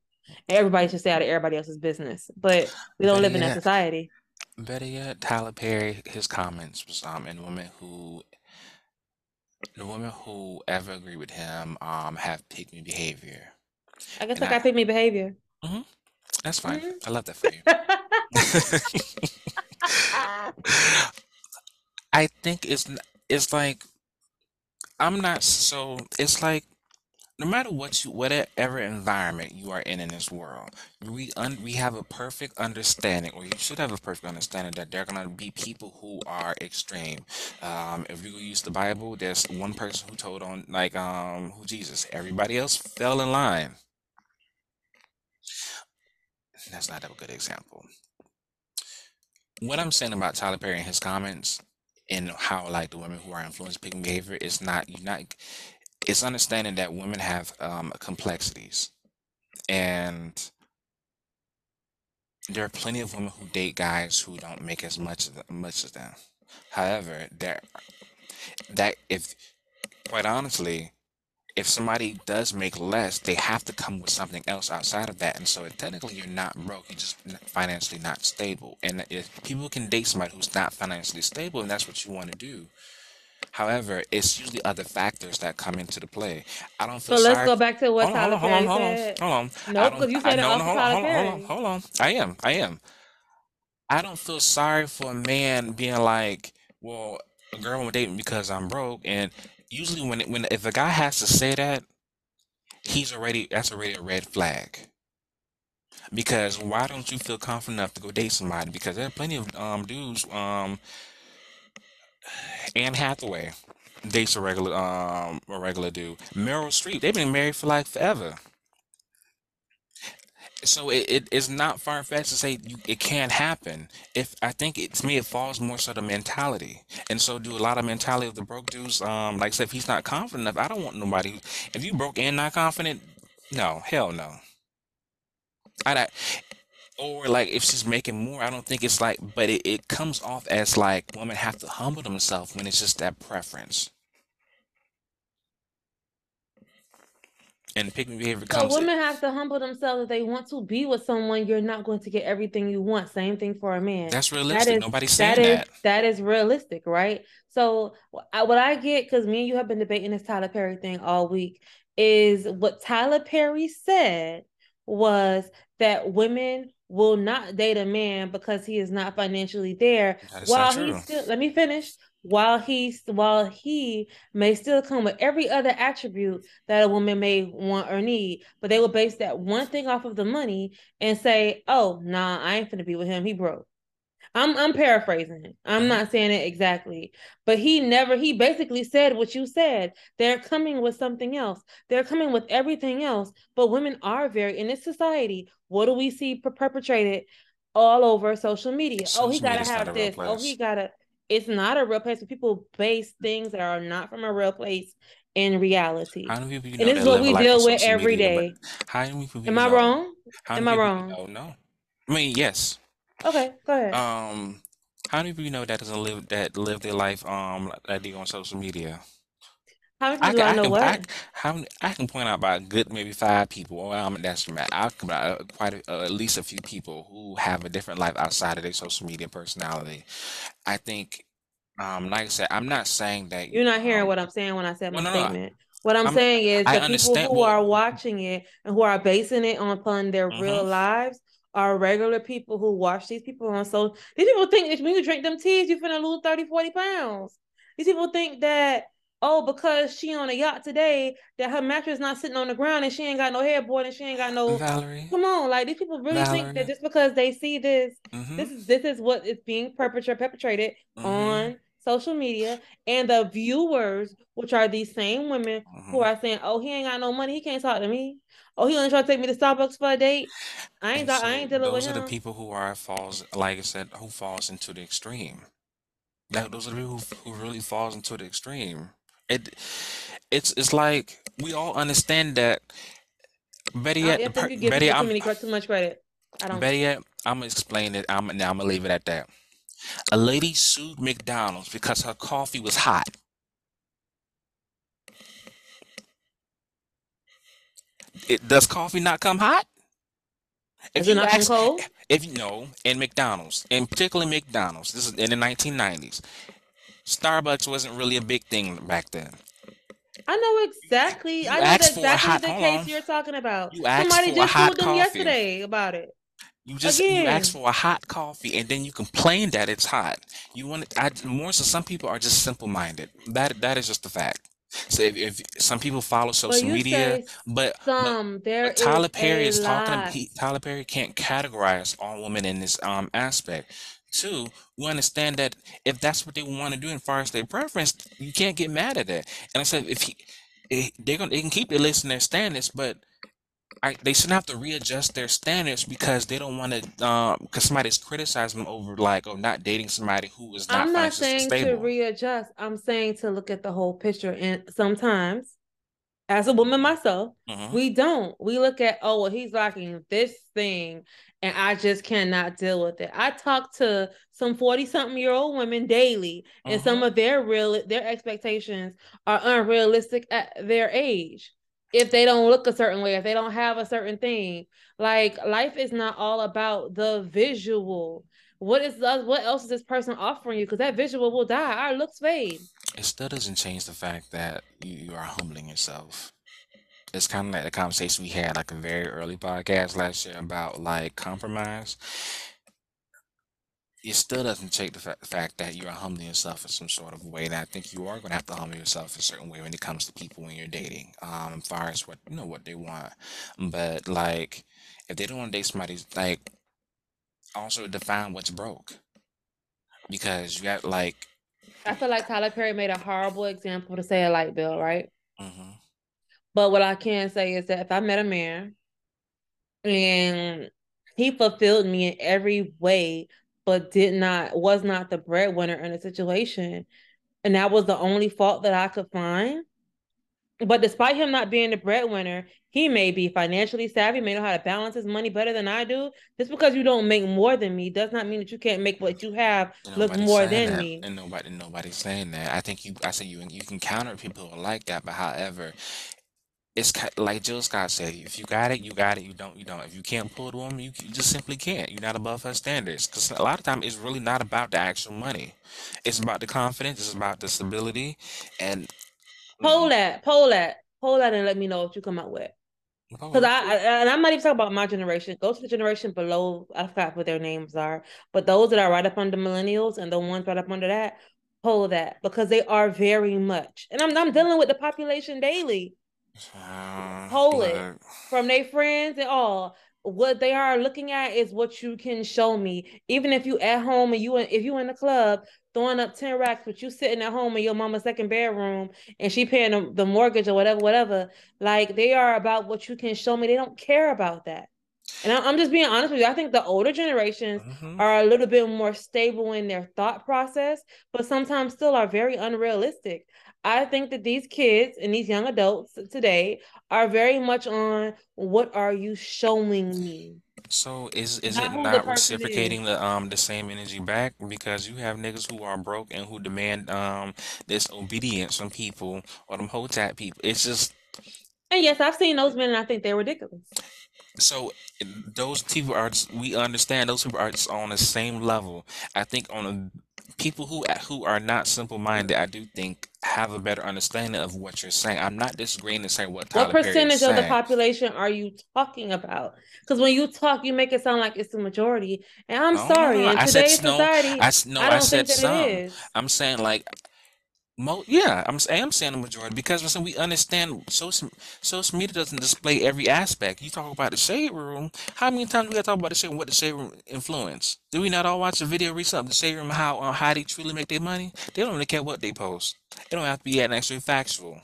Speaker 2: Everybody should stay out of everybody else's business. But we don't
Speaker 1: Better
Speaker 2: live in that society.
Speaker 1: better yet, Tyler Perry, his comments was um, and women who the women who ever agree with him um have pick me behavior,
Speaker 2: I guess
Speaker 1: and
Speaker 2: I gotta pick me behavior.
Speaker 1: hmm that's fine.
Speaker 2: Mhm.
Speaker 1: I love that for you. I think it's it's like I'm not so it's like no matter what you whatever environment you are in in this world, we un, we have a perfect understanding, or you should have a perfect understanding that there are gonna be people who are extreme. Um, if you use the Bible, there's one person who told on like um who Jesus. Everybody else fell in line. That's not a good example. What I'm saying about Tyler Perry and his comments and how like the women who are influenced picking behavior is not you not it's understanding that women have um complexities and there are plenty of women who date guys who don't make as much as much as them. However, there that if quite honestly, if somebody does make less, they have to come with something else outside of that. And so technically you're not broke, you're just financially not stable. And if people can date somebody who's not financially stable and that's what you want to do. However, it's usually other factors that come into the play. I don't feel
Speaker 2: So let's
Speaker 1: sorry.
Speaker 2: go back to what
Speaker 1: Hold on, hold
Speaker 2: Tyler
Speaker 1: on, hold on, hold on, hold on. I
Speaker 2: Nope, because you
Speaker 1: I
Speaker 2: said it
Speaker 1: no, no, hold on, hold on, hold on, hold on. I am, I am. I don't feel sorry for a man being like, well, a girl won't date me because I'm broke. And usually when it, when if a guy has to say that, he's already that's already a red flag. Because why don't you feel confident enough to go date somebody? Because there are plenty of um dudes, um Anne Hathaway dates a regular um a regular dude. Meryl Streep, they've been married for like forever. So it, it is not far fetched to say you, it can't happen. If I think it to me, it falls more so the mentality, and so do a lot of mentality of the broke dudes. Um, like I said, if he's not confident enough, I don't want nobody. If you broke and not confident, no, hell no. I, I or like if she's making more, I don't think it's like, but it, it comes off as like women have to humble themselves when it's just that preference. And picking behavior
Speaker 2: So
Speaker 1: comes.
Speaker 2: women have to humble themselves if they want to be with someone. You're not going to get everything you want. Same thing for a man.
Speaker 1: That's realistic.
Speaker 2: is
Speaker 1: Nobody's saying
Speaker 2: is
Speaker 1: that.
Speaker 2: that is realistic, right? So I, what I get, because me and you have been debating this Tyler Perry thing all week, is what Tyler Perry said was that women will not date a man because he is not financially there,
Speaker 1: That is
Speaker 2: while he still. Let me finish. While he's while he may still come with every other attribute that a woman may want or need, but they will base that one thing off of the money and say, "Oh, nah, I ain't finna be with him. He broke." I'm I'm paraphrasing. I'm
Speaker 1: hmm
Speaker 2: not saying it exactly, but he never he basically said what you said. They're coming with something else. They're coming with everything else. But women are very in this society. What do we see per- perpetrated all over social media? Oh, he gotta
Speaker 1: media is not a
Speaker 2: have this. Oh, he gotta. It's not a real place. But people base things that are not from a real place in reality,
Speaker 1: How many people you
Speaker 2: and
Speaker 1: know
Speaker 2: this is what we deal with
Speaker 1: social
Speaker 2: every
Speaker 1: media,
Speaker 2: day.
Speaker 1: how many people
Speaker 2: Am I
Speaker 1: know?
Speaker 2: wrong?
Speaker 1: How
Speaker 2: Am I wrong?
Speaker 1: know? No. I mean, yes.
Speaker 2: Okay, go ahead.
Speaker 1: Um, how many people you know that doesn't live that live their life um that do on social media?
Speaker 2: How many
Speaker 1: I
Speaker 2: people do
Speaker 1: can
Speaker 2: I
Speaker 1: I
Speaker 2: know
Speaker 1: can I
Speaker 2: what?
Speaker 1: c- how many- I can point out about a good maybe five people. Well, I'm that's mad. I can point out uh, quite a, uh, at least a few people who have a different life outside of their social media personality. I think, um, like I said, I'm not saying that
Speaker 2: You're not hearing
Speaker 1: um.
Speaker 2: what I'm saying when I said
Speaker 1: Well,
Speaker 2: my
Speaker 1: no, no.
Speaker 2: statement. What I'm
Speaker 1: I'm
Speaker 2: saying is
Speaker 1: I
Speaker 2: the people
Speaker 1: understand.
Speaker 2: who
Speaker 1: Well,
Speaker 2: are watching it and who are basing it on upon their
Speaker 1: mm-hmm.
Speaker 2: real lives are regular people who watch these people on so these people think that when you drink them teas, you're gonna lose 30, 40 pounds. These people think that oh, because she on a yacht today, that her mattress not sitting on the ground and she ain't got no headboard and she ain't got no
Speaker 1: Valerie,
Speaker 2: come on, like these people really think that just because they see this,
Speaker 1: Mm-hmm.
Speaker 2: this is this is what is being perpetrated perpetrated
Speaker 1: Mm-hmm.
Speaker 2: on social media and the viewers, which are these same women who
Speaker 1: Mm-hmm.
Speaker 2: are saying, "Oh, he ain't got no money. He can't talk to me. Oh, he only try to take me to Starbucks for a date. I ain't
Speaker 1: And
Speaker 2: I ain't dealing with
Speaker 1: those are the people who are falls, like I said, who falls into the extreme. That those are the people who, who really falls into the extreme. It it's it's like we all understand that. Better
Speaker 2: I,
Speaker 1: yet,
Speaker 2: I
Speaker 1: the
Speaker 2: think
Speaker 1: per,
Speaker 2: you give
Speaker 1: better
Speaker 2: people
Speaker 1: yet,
Speaker 2: too many too much credit. I don't.
Speaker 1: better yet, I'm gonna explain it. I'm now I'm gonna leave it at that. A lady sued McDonald's because her coffee was hot. It, does coffee not come hot? If you ask,
Speaker 2: cold?
Speaker 1: if you know, in McDonald's, in particularly McDonald's, this is in the 1990s, Starbucks wasn't really a big thing back then.
Speaker 2: I know exactly.
Speaker 1: You
Speaker 2: I know
Speaker 1: asked for a
Speaker 2: exactly
Speaker 1: hot,
Speaker 2: the case
Speaker 1: on.
Speaker 2: you're talking about.
Speaker 1: You
Speaker 2: Somebody just sued them
Speaker 1: coffee.
Speaker 2: yesterday about it.
Speaker 1: You just you asked
Speaker 2: Again,
Speaker 1: for a hot coffee and then you complain that it's hot. You want it, I, more so some people are just simple-minded. That that is just the fact. So if, if some people follow social
Speaker 2: you
Speaker 1: media, but but
Speaker 2: some. There
Speaker 1: but
Speaker 2: is
Speaker 1: Tyler Perry is talking. He, Tyler Perry can't categorize all women in this um aspect. Two, we understand that if that's what they want to do, as far as their preference, you can't get mad at that. And I said, if he, eh, they're gonna, they can keep their list and their standards, but I, they shouldn't have to readjust their standards because they don't want to, um, because somebody's criticizing them over like, oh, not dating somebody who is not
Speaker 2: I'm not saying to readjust. I'm saying to look at the whole picture. And sometimes, as a woman myself,
Speaker 1: hmm
Speaker 2: we don't. We look at, oh, well, he's lacking this thing, and I just cannot deal with it. I talk to some 40 something year old women daily, and some
Speaker 1: hmm
Speaker 2: of their real their expectations are unrealistic at their age. If they don't look a certain way, if they don't have a certain thing, like life is not all about the visual. What is the, what else is this person offering you? Because that visual will die. Our looks fade.
Speaker 1: It still doesn't change the fact that you, you are humbling yourself. It's kind of like the conversation we had like a very early podcast last year about like compromise. It still doesn't take the fa fact that you're humbling yourself in some sort of way. And I think you are going to have to humble yourself a certain way when it comes to people when you're dating, um, as far as what you know what they want. But like, if they don't want to date somebody, like also define what's broke because you got like,
Speaker 2: I feel like Tyler Perry made a horrible example to say a light bill, right?
Speaker 1: hmm
Speaker 2: But what I can say is that if I met a man and he fulfilled me in every way, but did not was not the breadwinner in the situation, and that was the only fault that I could find. But despite him not being the breadwinner, he may be financially savvy, may know how to balance his money better than I do. Just because you don't make more than me does not mean that you can't make what you have look more than
Speaker 1: that,
Speaker 2: me.
Speaker 1: and nobody, nobody's saying that. I think you, I say you, you can counter people who are like that, but however, it's like Jill Scott said, if you got it, you got it. You don't, you don't. If you can't pull the woman, you, you just simply can't. You're not above her standards. Because a lot of time, it's really not about the actual money. It's about the confidence. It's about the stability, and
Speaker 2: Poll that, poll that, poll that, and let me know what you come up with. Because I, I and I'm not even talking about my generation. Go to the generation below. I forgot what their names are, but those that are right up under millennials and the ones right up under that, poll that because they are very much. And I'm I'm dealing with the population daily. Poll it from their friends and all. What they are looking at is what you can show me. Even if you at home and you if you in the club throwing up 10 racks, but you sitting at home in your mama's second bedroom and she paying the, the mortgage or whatever, whatever. Like they are about what you can show me. They don't care about that. And I, am just being honest with you. I think the older generations
Speaker 1: hmm
Speaker 2: are a little bit more stable in their thought process, but sometimes still are very unrealistic. I think that these kids and these young adults today are very much on what are you showing me?
Speaker 1: So is is it
Speaker 2: Not the
Speaker 1: not
Speaker 2: is.
Speaker 1: reciprocating the um the same energy back? Because you have niggas who are broke and who demand um this obedience from people or them hotep people. It's just
Speaker 2: And yes, I've seen those men and I think they're ridiculous.
Speaker 1: so those people are we understand those people are just on the same level. I think on a, people who who are not simple-minded, I do think have a better understanding of what you're saying. I'm not disagreeing to say what
Speaker 2: What
Speaker 1: Tyler is
Speaker 2: percentage of the population are you talking about? Because when you talk, you make it sound like it's the majority. And I'm
Speaker 1: No, no, no.
Speaker 2: sorry, in
Speaker 1: I said
Speaker 2: today's
Speaker 1: s- no. I no.
Speaker 2: I
Speaker 1: I
Speaker 2: don't think
Speaker 1: said
Speaker 2: that it
Speaker 1: some.
Speaker 2: is.
Speaker 1: I'm saying like Mo yeah, I'm I am saying the majority because listen, we understand social social media doesn't display every aspect. You talk about the shade room. How many times we gotta talk about the shade room? What the shade room influence? Do we not all watch a video recently of the shade room? How uh, how they truly make their money? They don't really care what they post. It don't have to be that actually factual.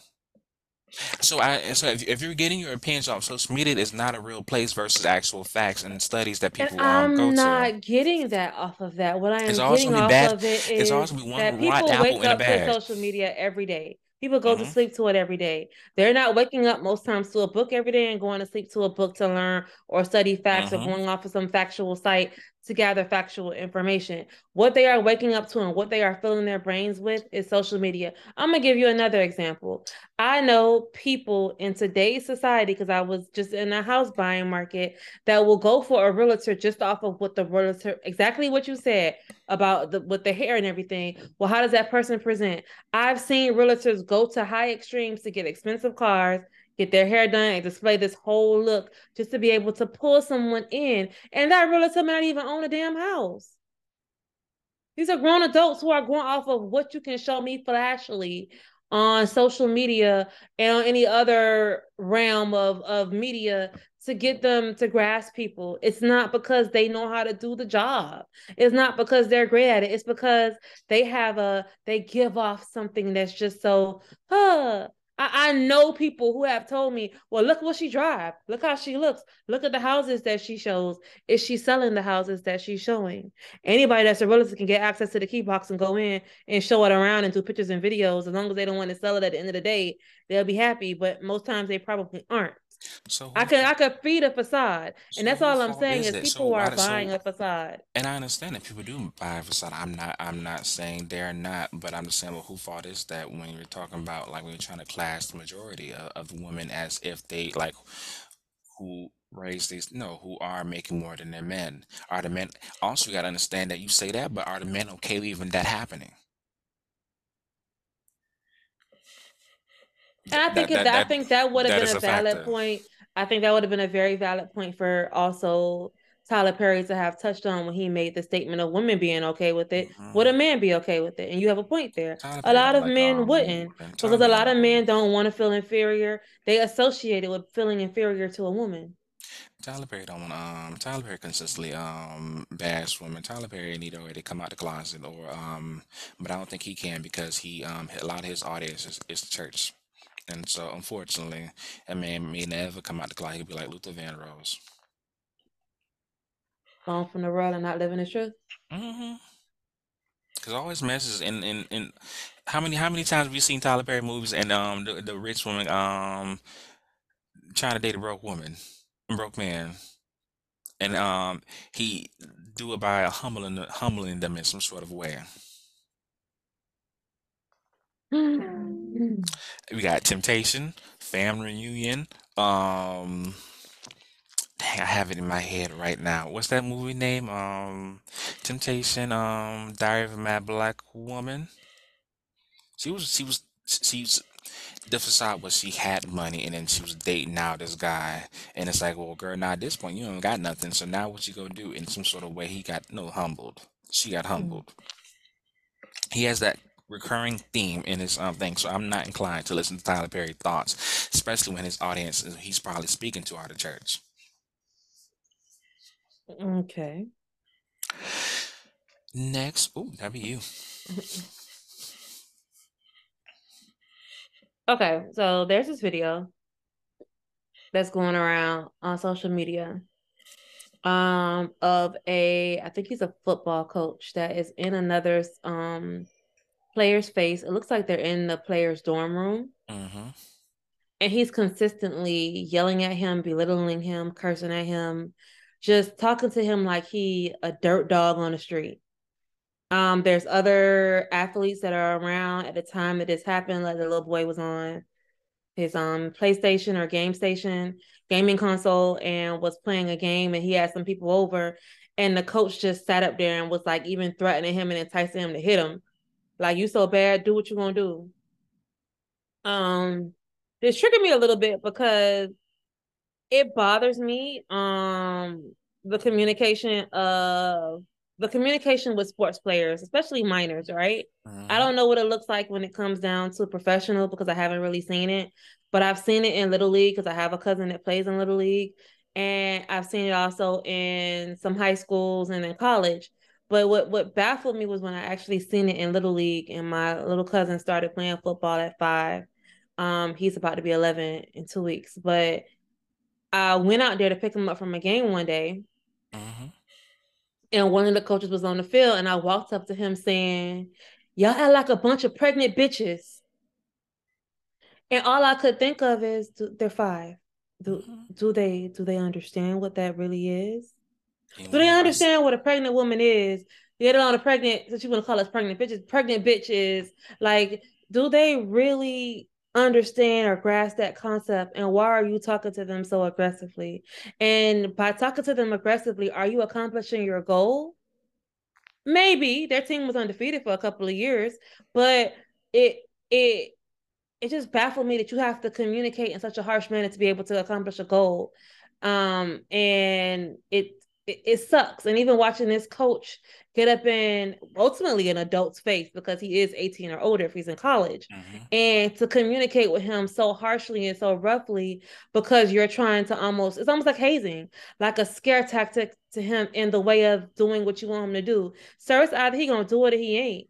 Speaker 1: So I so if, if you're getting your opinions off social media, it's not a real place versus actual facts and studies that people um go to.
Speaker 2: I'm
Speaker 1: to.
Speaker 2: not getting that off of that. What I
Speaker 1: It's
Speaker 2: am
Speaker 1: always
Speaker 2: getting off
Speaker 1: bad.
Speaker 2: of it
Speaker 1: It's
Speaker 2: is
Speaker 1: be
Speaker 2: that
Speaker 1: one rotten
Speaker 2: people wake up to social media every day. People go to
Speaker 1: hmm
Speaker 2: sleep to it every day. They're not waking up most times to a book every day and going to sleep to a book to learn or study facts or
Speaker 1: hmm
Speaker 2: going off of some factual site to gather factual information. What they are waking up to and what they are filling their brains with is social media. I'm going to give you another example. I know people in today's society, because I was just in a house buying market, that will go for a realtor just off of what the realtor exactly what you said about the with the hair and everything. Well, how does that person present? I've seen realtors go to high extremes to get expensive cars, get their hair done, and display this whole look just to be able to pull someone in. And that realtor might not even own a damn house. These are grown adults who are going off of what you can show me flashily on social media and on any other realm of, of media to get them to grasp people. It's not because they know how to do the job. It's not because they're great at it. It's because they have a they give off something that's just so huh. I, I know people who have told me, well, look what she drive. Look how she looks. Look at the houses that she shows. Is she selling the houses that she's showing? Anybody that's a relative can get access to the key box and go in and show it around and do pictures and videos. As long as they don't want to sell it at the end of the day, they'll be happy. But most times they probably aren't.
Speaker 1: So
Speaker 2: I could I could feed a facade, and
Speaker 1: so
Speaker 2: that's all I'm saying
Speaker 1: is
Speaker 2: is
Speaker 1: it? So
Speaker 2: people are buying
Speaker 1: so
Speaker 2: a facade.
Speaker 1: and I understand that people do buy a facade. I'm not I'm not saying they're not, but I'm just saying well who fault is that when you're talking about like when you're trying to class the majority of, of women as if they like who raise these no, who are making more than their men. Are the men also you gotta understand that you say that, but are the men okay even that happening?
Speaker 2: And I think
Speaker 1: That
Speaker 2: if
Speaker 1: that
Speaker 2: I think that would have been a
Speaker 1: a
Speaker 2: valid
Speaker 1: factor.
Speaker 2: point. I think that would have been a very valid point for also Tyler Perry to have touched on when he made the statement of women being okay with it. Mm-hmm. Would a man be okay with it? And you have a point there. Tyler a lot of like, men um, wouldn't because a lot of men don't want to feel inferior. They associate it with feeling inferior to a woman.
Speaker 1: Tyler Perry don't want um Tyler Perry consistently um bash women. Tyler Perry need to already come out the closet or um but I don't think he can because he um a lot of his audience is, is the church. And so unfortunately that man may never come out the closet. He'll be like Luther Vandross.
Speaker 2: Gone from the world and not living the truth.
Speaker 1: Mm-hmm. Cause always messes in in in how many how many times have you seen Tyler Perry movies and um the, the rich woman um trying to date a broke woman? broke man, and um, he do it by humbling humbling them in some sort of way. We got Temptation, Family Reunion. Um, dang, I have it in my head right now. What's that movie name? Um, Temptation. Um, Diary of a Mad Black Woman. She was. She was. She's the facade was she had money and then she was dating now this guy and it's like well girl now at this point you don't got nothing so now what you gonna do in some sort of way he got no humbled she got mm. humbled he has that recurring theme in his um thing so i'm not inclined to listen to tyler perry thoughts especially when his audience is, he's probably speaking to out of church.
Speaker 2: Okay.
Speaker 1: Next oh that'd be you.
Speaker 2: Okay, so there's this video that's going around on social media um of a I think he's a football coach that is in another um player's face. It looks like they're in the player's dorm room. Mm-hmm. And he's consistently yelling at him, belittling him, cursing at him, just talking to him like he a dirt dog on the street. Um, there's other athletes that are around at the time that this happened. Like the little boy was on his um PlayStation or game station, gaming console, and was playing a game, and he had some people over, and the coach just sat up there and was like even threatening him and enticing him to hit him, like you so bad, do what you gonna do. Um, this triggered me a little bit because it bothers me. Um, the communication of the communication with sports players, especially minors, right? Mm-hmm. I don't know what it looks like when it comes down to professional because I haven't really seen it, but I've seen it in Little League because I have a cousin that plays in Little League. And I've seen it also in some high schools and in college. But what, what baffled me was when I actually seen it in Little League and my little cousin started playing football at five. Um, he's about to be 11 in two weeks. But I went out there to pick him up from a game one day. Mm-hmm and one of the coaches was on the field, and I walked up to him saying, Y'all act like a bunch of pregnant bitches. And all I could think of is they're five. Do, mm-hmm. do they do they understand what that really is? Do they understand what a pregnant woman is? Get on a pregnant, since you want to call us pregnant bitches, pregnant bitches. Like, do they really understand or grasp that concept? And why are you talking to them so aggressively? And by talking to them aggressively are you accomplishing your goal? Maybe. Their team was undefeated for a couple of years but it it it just baffled me that you have to communicate in such a harsh manner to be able to accomplish a goal. Um and it it, it sucks. And even watching this coach get up in ultimately an adult's face because he is 18 or older if he's in college mm-hmm. and to communicate with him so harshly and so roughly because you're trying to almost it's almost like hazing like a scare tactic to him in the way of doing what you want him to do so it's either he gonna do it or he ain't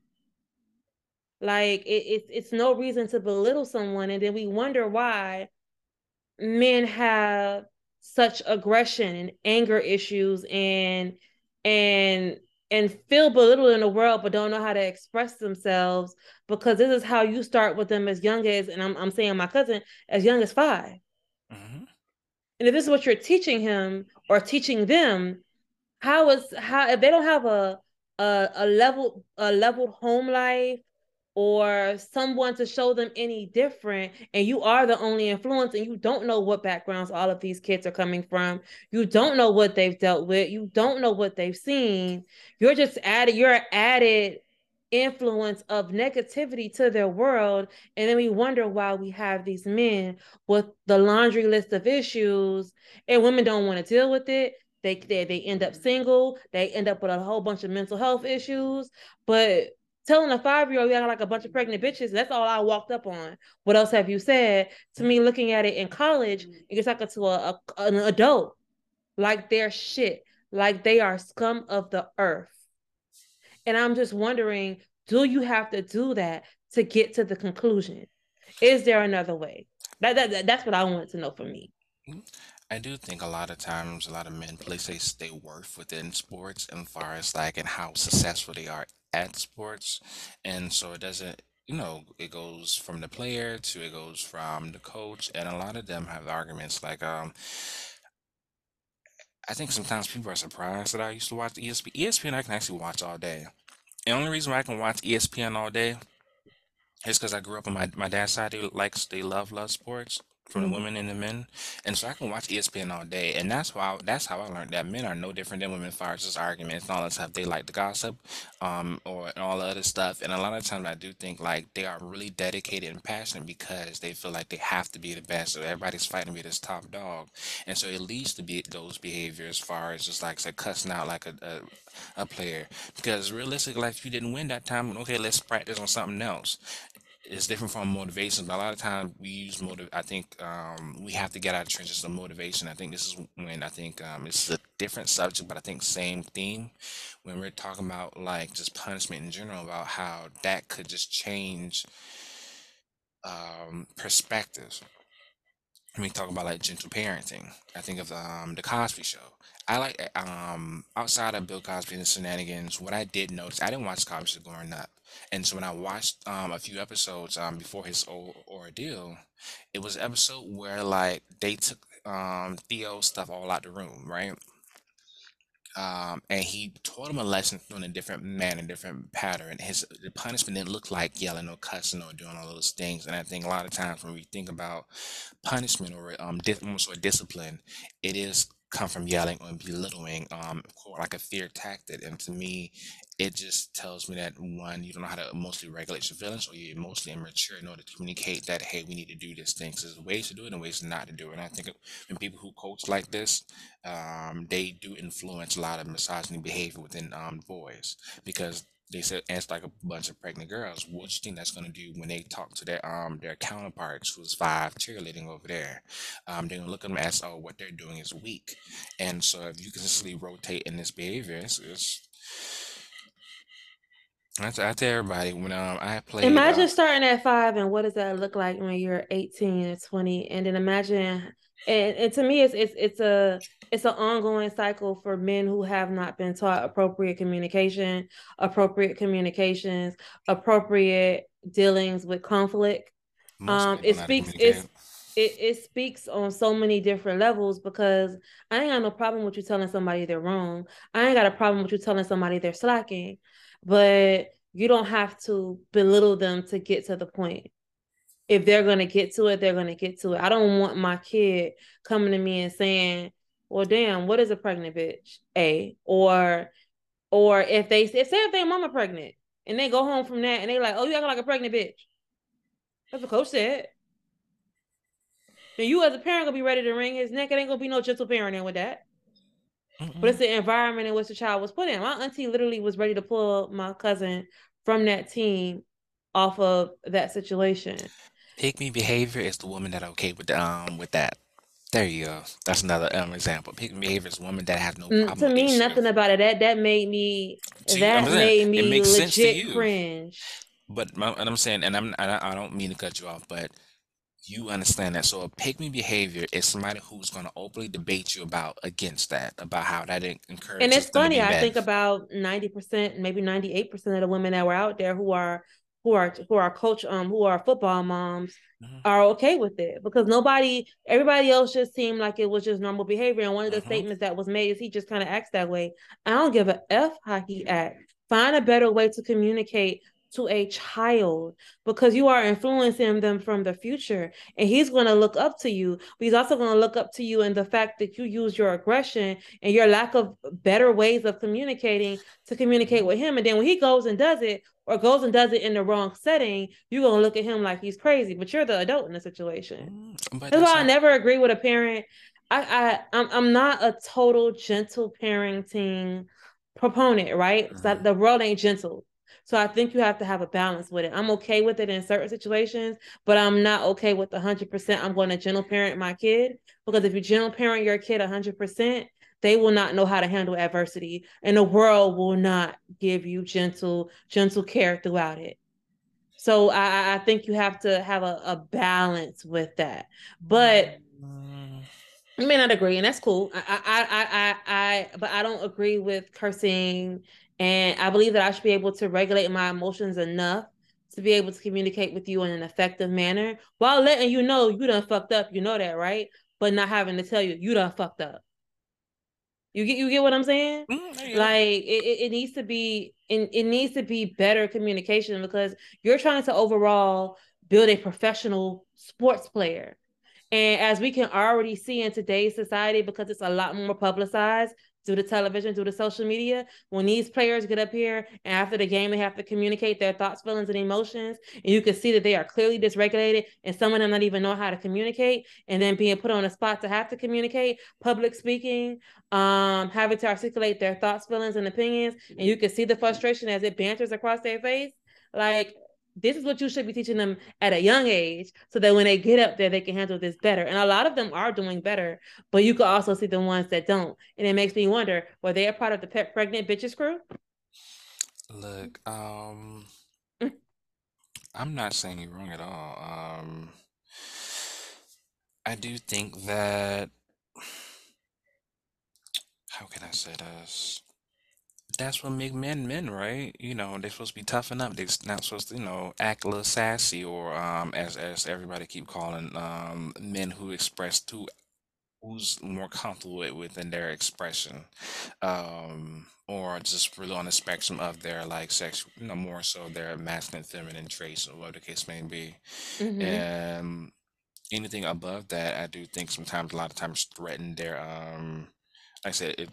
Speaker 2: like it, it, it's no reason to belittle someone and then we wonder why men have such aggression and anger issues and and and feel belittled in the world but don't know how to express themselves because this is how you start with them as young as and I'm I'm saying my cousin as young as 5 mm-hmm. And if this is what you're teaching him or teaching them, how is how if they don't have a a, a level a leveled home life or someone to show them any different and you are the only influence and you don't know what backgrounds all of these kids are coming from. You don't know what they've dealt with. You don't know what they've seen. You're just added you're added influence of negativity to their world. And then we wonder why we have these men with the laundry list of issues and women don't want to deal with it. They, they they end up single, they end up with a whole bunch of mental health issues. But telling a five year old you got like a bunch of pregnant bitches, that's all I walked up on. What else have you said? To me, looking at it in college, you're talking to a, a an adult like they're shit, like they are scum of the earth. And I'm just wondering, do you have to do that to get to the conclusion? Is there another way? That, that that's what I want to know for me.
Speaker 1: Mm-hmm. I do think a lot of times a lot of men place their worth within sports and far as like and how successful they are at sports. And so it doesn't you know, it goes from the player to it goes from the coach, and a lot of them have arguments like, um, I think sometimes people are surprised that I used to watch ESPN. ESPN I can actually watch all day. The only reason why I can watch ESPN all day is because I grew up on my, my dad's side. They likes they love love sports from the women and the men, and so I can watch ESPN all day, and that's why that's how I learned that men are no different than women as far as just arguments and all that stuff. They like the gossip, um, or and all the other stuff, and a lot of times I do think like they are really dedicated and passionate because they feel like they have to be the best, so everybody's fighting to be this top dog, and so it leads to be those behaviors as far as just like say cussing out like a, a a player. Because realistically, like if you didn't win that time, okay, let's practice on something else it's different from motivation, but a lot of times we use motive. I think um, we have to get out of trenches of motivation. I think this is when I think um, it's a different subject, but I think same theme when we're talking about like just punishment in general, about how that could just change um, perspectives when we talk about like gentle parenting, I think of um, the Cosby Show. I like um outside of Bill Cosby and the shenanigans. What I did notice, I didn't watch Cosby growing up, and so when I watched um a few episodes um before his o- ordeal, it was an episode where like they took um Theo's stuff all out the room, right? um, and he taught him a lesson in a different manner, different pattern. His the punishment didn't look like yelling or cussing or doing all those things. And I think a lot of times when we think about punishment or um, almost or discipline, it is come from yelling or belittling, um, like a fear tactic. And to me, it just tells me that one, you don't know how to mostly regulate your feelings, or you're mostly immature in order to communicate that, hey, we need to do this thing. 'Cause there's ways to do it and ways not to do it. And I think when people who coach like this, um, they do influence a lot of misogyny behavior within um, boys because they said it's like a bunch of pregnant girls. What do you think that's going to do when they talk to their um their counterparts who's five cheerleading over there? Um, they're gonna look at them and as oh what they're doing is weak, and so if you consistently rotate in this behavior, it's, it's I tell, I tell everybody when um I played uh,
Speaker 2: Imagine starting at five and what does that look like when you're 18 or 20? And then imagine and, and to me it's it's it's a it's an ongoing cycle for men who have not been taught appropriate communication, appropriate communications, appropriate dealings with conflict.
Speaker 1: most
Speaker 2: Um, it
Speaker 1: don't know how to
Speaker 2: speaks it's it, it speaks on so many different levels because I ain't got no problem with you telling somebody they're wrong. I ain't got a problem with you telling somebody they're slacking, but you don't have to belittle them to get to the point if they're going to get to it, they're going to get to it. I don't want my kid coming to me and saying, "Well, damn, what is a pregnant bitch?" A or or if they if say if their mama pregnant and they go home from that and they like, "Oh, you acting like a pregnant bitch." That's what coach said. Then you as a parent gonna be ready to wring his neck. It ain't gonna be no gentle parenting with that. But it's the environment in which the child was put in. My auntie literally was ready to pull my cousin from that team off of that situation.
Speaker 1: Pick me behavior is the woman that okay with um with that. There you go. That's another um example. Pick me behavior is a woman that has no
Speaker 2: Mm,
Speaker 1: problem
Speaker 2: to
Speaker 1: with
Speaker 2: me,
Speaker 1: shit.
Speaker 2: nothing about it. That that made me
Speaker 1: To you, I'm
Speaker 2: that
Speaker 1: saying
Speaker 2: made
Speaker 1: it
Speaker 2: me
Speaker 1: makes sense to
Speaker 2: legit
Speaker 1: you,
Speaker 2: cringe.
Speaker 1: but my, and I'm saying, and I'm I don't I don't mean to cut you off, but you understand that. So a pick me behavior is somebody who's going to openly debate you about against that, about how that en-
Speaker 2: And
Speaker 1: encourages
Speaker 2: it's
Speaker 1: them to
Speaker 2: funny.
Speaker 1: be
Speaker 2: I think about ninety percent, maybe ninety eight percent of the women that were out there who are who are who are coach um who are football moms
Speaker 1: hmm
Speaker 2: are okay with it because nobody everybody else just seemed like it was just normal behavior. And one of the
Speaker 1: hmm
Speaker 2: statements that was made is he just kind of acts that way. I don't give a F how he acts. Find a better way to communicate to a child because you are influencing them from the future and he's going to look up to you but he's also going to look up to you and the fact that you use your aggression and your lack of better ways of communicating to communicate with him and then when he goes and does it or goes and does it in the wrong setting you're to look at him like he's crazy but you're the adult in the situation
Speaker 1: Mm, But
Speaker 2: that's
Speaker 1: that's
Speaker 2: why I never agree with a parent. I, I I'm I'm not a total gentle parenting proponent, right?
Speaker 1: Mhm.
Speaker 2: the world ain't gentle. So I think you have to have a balance with it. I'm okay with it in certain situations, but I'm not okay with 100% I'm going to gentle parent my kid because if you gentle parent your kid 100%, they will not know how to handle adversity and the world will not give you gentle gentle care throughout it. So I, I think you have to have a, a balance with that. But
Speaker 1: Mm.
Speaker 2: you may not agree, and that's cool. I, I, I, I, I, but I don't agree with cursing, and I believe that I should be able to regulate my emotions enough to be able to communicate with you in an effective manner while letting you know you done fucked up. You know that, right? But not having to tell you you done fucked up. You get you get what I'm saying?
Speaker 1: Mm.
Speaker 2: Like it, it needs to be it, it needs to be better communication because you're trying to overall build a professional sports player. And as we can already see in today's society, because it's a lot more publicized due the television, due the social media, when these players get up here and after the game, they have to communicate their thoughts, feelings, and emotions, and you can see that they are clearly dysregulated, and some of them not even know how to communicate, and then being put on a spot to have to communicate, public speaking, um, having to articulate their thoughts, feelings, and opinions, and you can see the frustration as it banters across their face. Like this is what you should be teaching them at a young age so that when they get up there they can handle this better and a lot of them are doing better but you could also see the ones that don't and it makes me wonder were they a part of the pet pregnant bitches crew
Speaker 1: Look, um, I'm not saying you're wrong at all. Um, I do think that, how can I say this? That's what make men men, right? You know, they're supposed to be toughen up. They're not supposed to, you know, act a little sassy or um as as everybody keep calling um men who express who who's more comfortable with within their expression. Um or just really on the spectrum of their like sex, you know, more so their masculine, feminine traits or whatever the case may be.
Speaker 2: mm-hmm.
Speaker 1: And anything above that, I do think sometimes a lot of times threaten their um like I said, it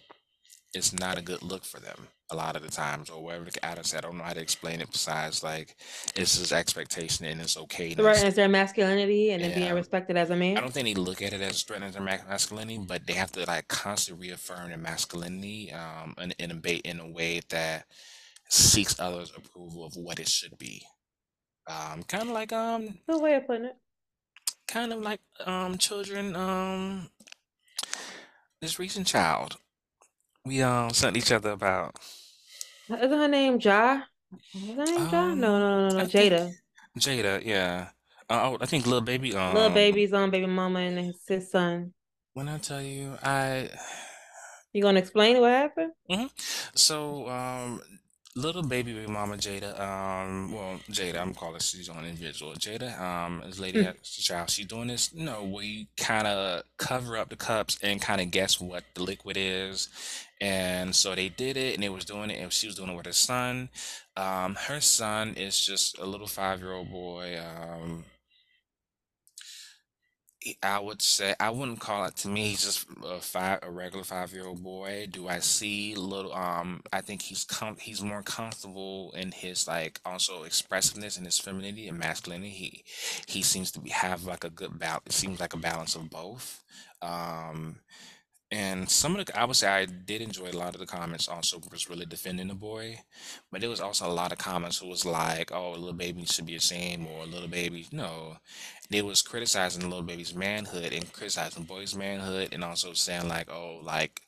Speaker 1: it's not a good look for them a lot of the times, or whatever the Adam said. I don't know how to explain it besides like it's his expectation and it's okayness.
Speaker 2: threatens their masculinity and then being respected as a man I
Speaker 1: don't think they look at it as threatening their masculinity, but they have to like constantly reaffirm their masculinity um in, in a in a way that seeks others' approval of what it should be. Um, kind of like um,
Speaker 2: no way of putting it
Speaker 1: kind of like um, children. Um, this recent child we um sent each other about.
Speaker 2: isn't her name ja is her name ja
Speaker 1: Um,
Speaker 2: no no no no jada
Speaker 1: Jayda, yeah. Uh, oh, I think Lil Baby.
Speaker 2: little
Speaker 1: Um,
Speaker 2: baby's on baby mama and his, his son
Speaker 1: when I tell you, I.
Speaker 2: you gonna explain what happened
Speaker 1: hmm So, um, Lil Baby mama Jayda. Um, well, Jayda, I'm calling she's on individual. Jayda, um, this lady has a child. She's doing this, you know, where you kind of cover up the cups and kind of guess what the liquid is. And so they did it, and they was doing it, and she was doing it with her son. Um, her son is just a little five-year-old boy. Um, I would say I wouldn't call it to me. He's just a five, a regular five-year-old boy. Do I see little? Um, I think he's com he's more comfortable in his like also expressiveness and his femininity and masculinity. He he seems to be have like a good balance. Seems like a balance of both. Um, and some of the, I would say I did enjoy a lot of the comments also was really defending the boy, but there was also a lot of comments who was like, "Oh, Lil Baby should be ashamed," or "Little baby," no, they was criticizing the Lil Baby's manhood and criticizing the boy's manhood, and also saying like, "Oh, like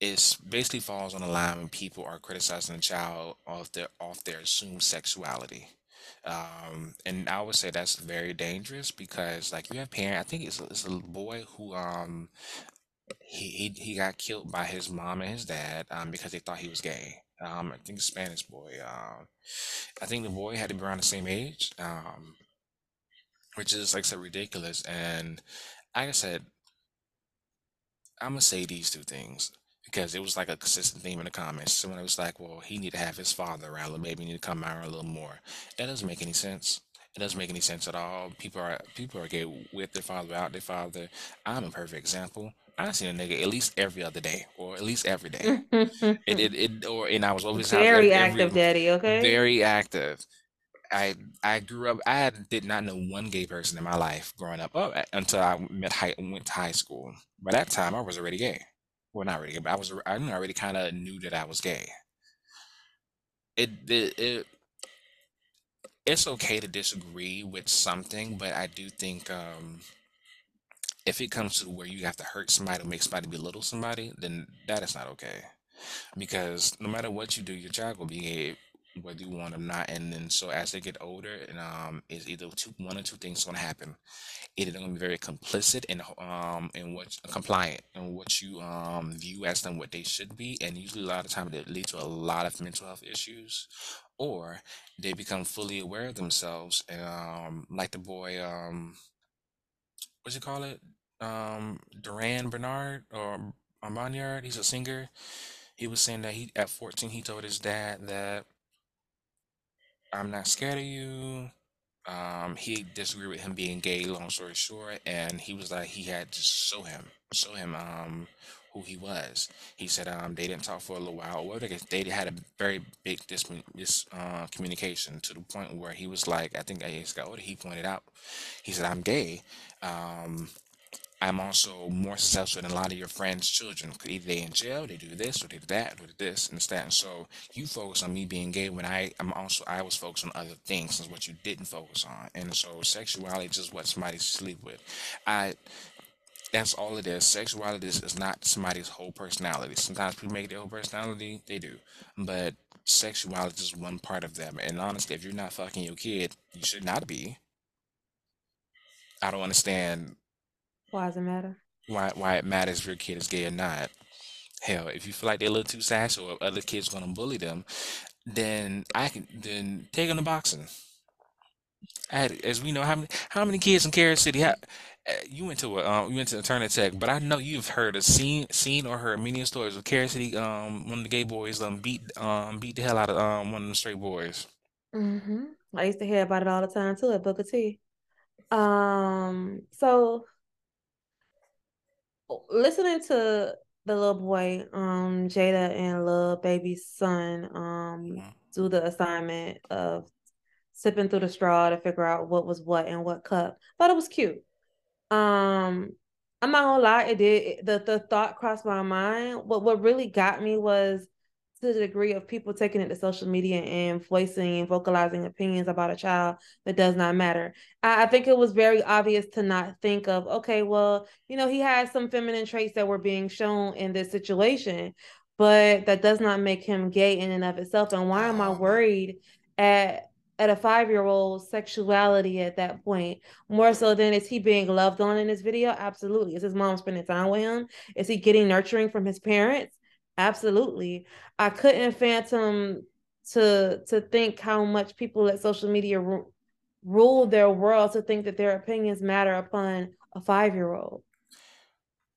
Speaker 1: it's basically falls on the line when people are criticizing a child off their off their assumed sexuality." Um, and I would say that's very dangerous because like you have parent, I think it's a, it's a boy who um he, he he got killed by his mom and his dad um because they thought he was gay. Um, I think a Spanish boy. Um, I think the boy had to be around the same age, um, which is like I said ridiculous. And like I said, I'm gonna say these two things because it was like a consistent theme in the comments. Someone was like, "Well, he need to have his father around, or maybe he need to come around a little more." That doesn't make any sense. It doesn't make any sense at all. People are people are gay with their father, without their father. I'm a perfect example. I seen a nigga at least every other day, or at least every day. It it, it or and I was always
Speaker 2: very
Speaker 1: every,
Speaker 2: active
Speaker 1: every
Speaker 2: daddy okay
Speaker 1: very active. I I grew up. I did not know one gay person in my life growing up oh, until I met high, went to high school. By that time, I was already gay. Well, not really but I was. I already kind of knew that I was gay. It, it it it's okay to disagree with something, but I do think um, if it comes to where you have to hurt somebody or make somebody belittle somebody, then that is not okay. Because no matter what you do, your child will behave whether you want them or not. And then so as they get older, and um, is either two one or two things going to happen. Either they're going to be very complicit and um in what compliant and what you um view as them what they should be, and usually a lot of time it leads to a lot of mental health issues, or they become fully aware of themselves and um like the boy um what's you call it um Durand Bernarr or Armaniard, he's a singer. He was saying that he at 14 he told his dad that I'm not scared of you. Um, he disagreed with him being gay, long story short, and he was like he had to show him, show him um who he was. He said um they didn't talk for a little while. Well, they had a very big dis this uh communication to the point where he was like, I think as got older, he pointed out, he said, I'm gay. Um, I'm also more successful than a lot of your friends' children. Either they in jail, they do this, or they do that, or they do this and that. And so you focus on me being gay when I I'm also I was focused on other things, is what you didn't focus on. And so sexuality is just what somebody sleep with. I that's all it is. Sexuality is not somebody's whole personality. Sometimes people make their whole personality, they do. But sexuality is one part of them. And honestly, if you're not fucking your kid, you should not be. I don't understand
Speaker 2: Why does it matter?
Speaker 1: why why it matters if your kid is gay or not. Hell, if you feel like they're a little too sassy or other kids gonna bully them, then I can then take them to boxing. I had, as we know, how many how many kids in Kansas City? How, uh, you went to a um, you went to a Turner Tech, but I know you've heard of seen seen or heard many stories of Kansas City. Um, one of the gay boys um beat um beat the hell out of um one of the straight boys.
Speaker 2: hmm I used to hear about it all the time too at Booker T. Um, so listening to the little boy, um, Jayda and Lil Baby's son, um,
Speaker 1: Mhm.
Speaker 2: do the assignment of sipping through the straw to figure out what was what and what cup. Thought it was cute. Um, I'm not gonna lie, it did the the thought crossed my mind. What what really got me was to the degree of people taking it to social media and voicing and vocalizing opinions about a child that does not matter. I, I think it was very obvious to not think of, okay, well, you know, he has some feminine traits that were being shown in this situation, but that does not make him gay in and of itself. And why am I worried at at a five-year-old sexuality at that point? More so than is he being loved on in this video? Absolutely. Is his mom spending time with him? Is he getting nurturing from his parents? Absolutely. I couldn't fathom to to think how much people at social media ru- rule their world to think that their opinions matter upon a five-year-old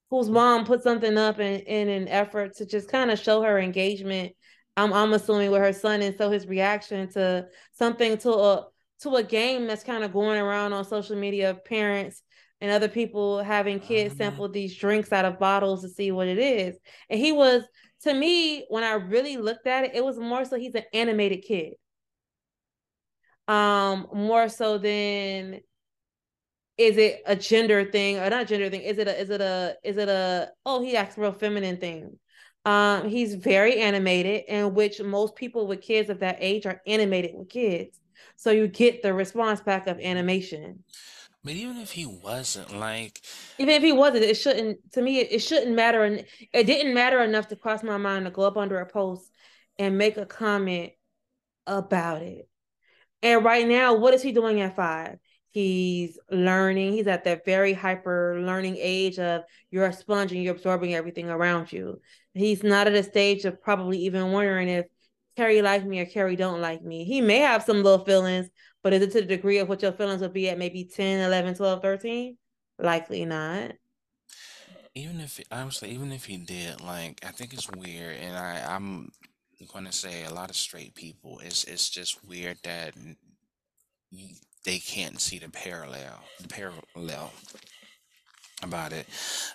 Speaker 2: whose mom put something up in, in an effort to just kind of show her engagement. I'm I'm assuming with her son, and so his reaction to something to a to a game that's kind of going around on social media of parents and other people having kids
Speaker 1: um,
Speaker 2: sample these drinks out of bottles to see what it is. And he was, to me, when I really looked at it, it was more so he's an animated kid. Um, more so than is it a gender thing or not gender thing? Is it a is it a is it a oh he acts real feminine thing? Um, he's very animated, in which most people with kids of that age are animated with kids. So you get the response back of animation.
Speaker 1: But even if he wasn't like,
Speaker 2: Even if he wasn't, it shouldn't to me it, shouldn't matter and it didn't matter enough to cross my mind to go up under a post and make a comment about it. And right now, what is he doing at five? He's learning. He's at that very hyper learning age of you're a sponge and you're absorbing everything around you. He's not at a stage of probably even wondering if Carrie like me or Carrie don't like me. He may have some little feelings, but is it to the degree of what your feelings would be at maybe 10, 11, 12, 13? Likely not.
Speaker 1: even if honestly, even if he did, like, I think it's weird, and I I'm gonna say a lot of straight people. It's it's just weird that mm, y- they can't see the parallel, the parallel. About it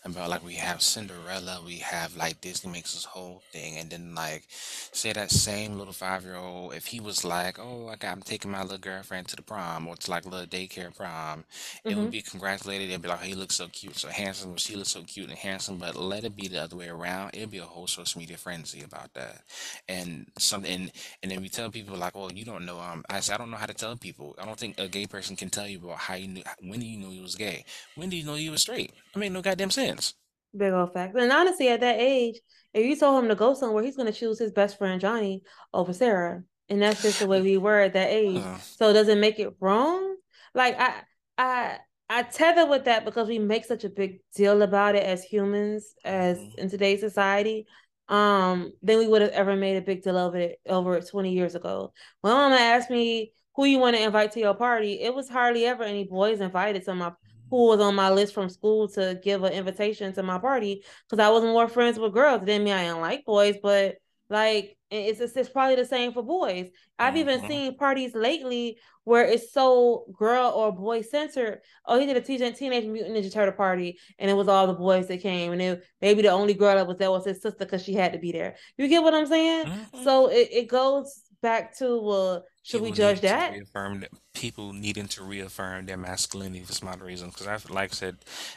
Speaker 1: about like we have Cinderella, we have like Disney makes this whole thing, and then like say that same little five year old, if he was like, oh, I got, I'm taking my little girlfriend to the prom or to like a little daycare prom, it would
Speaker 2: Mm-hmm.
Speaker 1: be congratulated. It'd be like, he looks so cute, so handsome, she looks so cute and handsome. But let it be the other way around. It'd be a whole social media frenzy about that, and something, and, and then we tell people like, oh, you don't know. Um, I said I don't know how to tell people. I don't think a gay person can tell you about how you knew when do you know you was gay. When do you know you was straight? I mean, no goddamn sense.
Speaker 2: Big old facts. And honestly, at that age, if you told him to go somewhere, he's gonna choose his best friend Johnny over Sarah. And that's just the way we were at that age.
Speaker 1: Uh,
Speaker 2: So does it make it wrong? Like I I I tether with that because we make such a big deal about it as humans, as
Speaker 1: mhm.
Speaker 2: in today's society. Um, than we would have ever made a big deal over it over it 20 years ago. When mama asked me who you want to invite to your party, it was hardly ever any boys invited to my who was on my list from school to give an invitation to my party because I was more friends with girls. It didn't mean I didn't like boys, but like it's, it's it's probably the same for boys. I've even
Speaker 1: Mhm.
Speaker 2: seen parties lately where it's so girl or boy centered. Oh, he did a Teenage Teenage Mutant Ninja Turtle party, and it was all the boys that came, and it, maybe the only girl that was there was his sister because she had to be there. You get what I'm saying?
Speaker 1: Mhm.
Speaker 2: So it, it goes back to well, should we judge that?
Speaker 1: reaffirm that people needing to reaffirm their masculinity for some odd reason. Because I, like I said,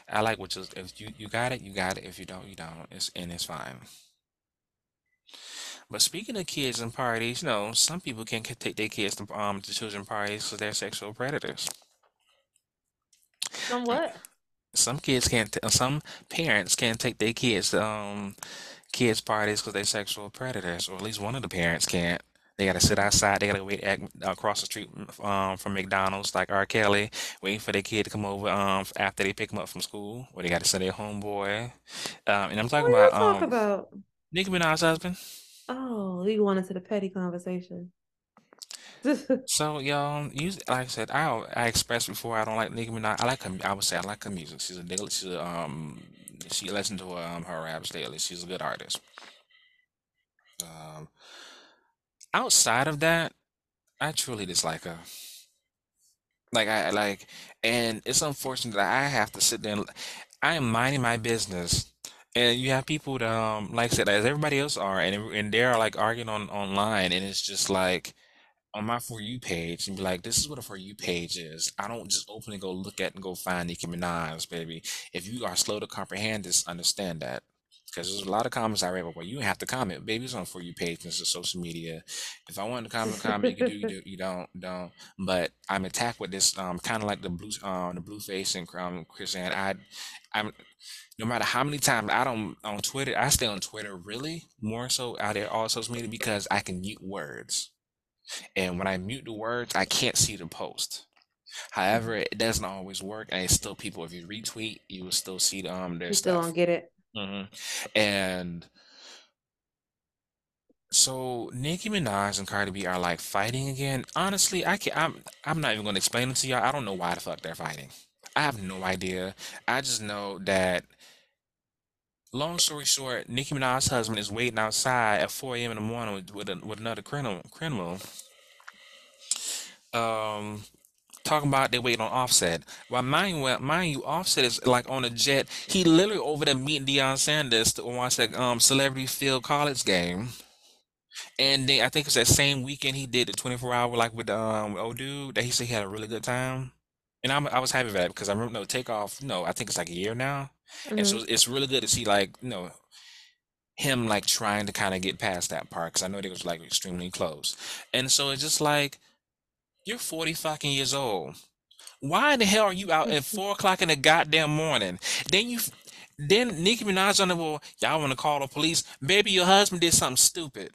Speaker 1: I like what you if you you got it, you got it. If you don't, you don't. It's and it's fine. But speaking of kids and parties, you know, some people can not take their kids to um to children parties because they're sexual predators.
Speaker 2: Somewhat.
Speaker 1: Some kids can't. T some parents can't take their kids to um kids parties because they're sexual predators, or at least one of the parents can't. They gotta sit outside. They gotta wait at, across the street um, from McDonald's, like R. Kelly, waiting for their kid to come over um, after they pick them up from school, or they gotta send their homeboy. Um, and I'm talking
Speaker 2: are
Speaker 1: about
Speaker 2: talk
Speaker 1: um,
Speaker 2: about?
Speaker 1: Nicki Minaj's husband.
Speaker 2: Oh, you wanted to the petty conversation.
Speaker 1: So, y'all, you like I said, I I expressed before I don't like Nicki Minaj. I like her. I would say I like her music. She's a. She's a, um. She listens to her, um her raps daily. She's a good artist. Um, outside of that, I truly dislike her. Like I like, and it's unfortunate that I have to sit there. And, I am minding my business, and you have people that, um, like I said, as everybody else are, and and they're like arguing on online, and it's just like on my For You page and be like, this is what a For You page is. I don't just open and go look at and go find Nicki Minaj, baby. If you are slow to comprehend this, understand that. Because there's a lot of comments I read, but well, you have to comment. Baby, it's on For You page. This is social media. If I want to comment, comment. You can do. You do. You don't. Don't. But I'm attacked with this. Um, kind of like the blue. Um, the Blueface and um, Chrisean. I'm. No matter how many times I don't on Twitter, I stay on Twitter really more so out there all social media because I can mute words. And when I mute the words, I can't see the post. However, it doesn't always work, and it's still people. If you retweet, you will still see the um their
Speaker 2: You still don't get it.
Speaker 1: Hmm And so Nicki Minaj and Cardi B are like fighting again. Honestly, I can't. I'm I'm not even gonna explain it to y'all. I don't know why the fuck they're fighting. I have no idea. I just know that. Long story short, Nicki Minaj's husband is waiting outside at 4 a.m. in the morning with with, a, with another criminal criminal. Um, talking about they waiting on Offset. Well, mind you, well, mind you, Offset is like on a jet. He literally over there meeting Deion Sanders to watch that um Celebrity Field College game. And then I think it's that same weekend he did the 24 hour like with um old dude that he said he had a really good time. And I'm, I was happy for that because I remember no Takeoff. No, I think it's like a year now, and so
Speaker 2: hmm
Speaker 1: it's really good to see like you know him like trying to kind of get past that part because I know they was like extremely close. And so it's just like you're 40 fucking years old. Why in the hell are you out at four o'clock in the goddamn morning? Then you, then Nicki Minaj on the well, y'all want to call the police? Baby, your husband did something stupid.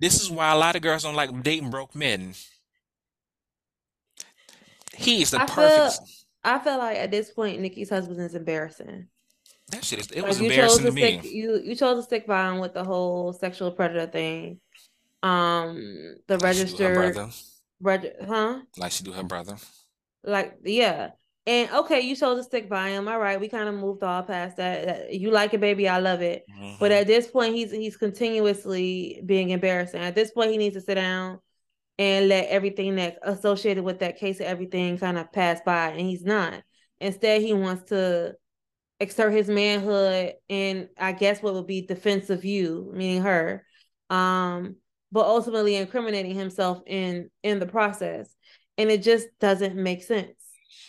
Speaker 1: This is why a lot of girls don't like dating broke men. He is the
Speaker 2: I
Speaker 1: perfect.
Speaker 2: feel I feel like at this point Nicki's husband is embarrassing.
Speaker 1: That shit is. It was
Speaker 2: Like you chose
Speaker 1: embarrassing to
Speaker 2: to stick
Speaker 1: me.
Speaker 2: you you chose to stick by him with the whole sexual predator thing. Um the registered
Speaker 1: brother.
Speaker 2: huh?
Speaker 1: Like she do her brother.
Speaker 2: Like yeah. And okay, you chose to stick by him. All right, we kind of moved all past that. You like it, baby. I love it. But
Speaker 1: hmm
Speaker 2: at this point, he's he's continuously being embarrassing. At this point, he needs to sit down and let everything that associated with that case and everything kind of pass by. And he's not. Instead, he wants to exert his manhood and I guess what would be defense of you, meaning her, um, but ultimately incriminating himself in in the process, and it just doesn't make sense.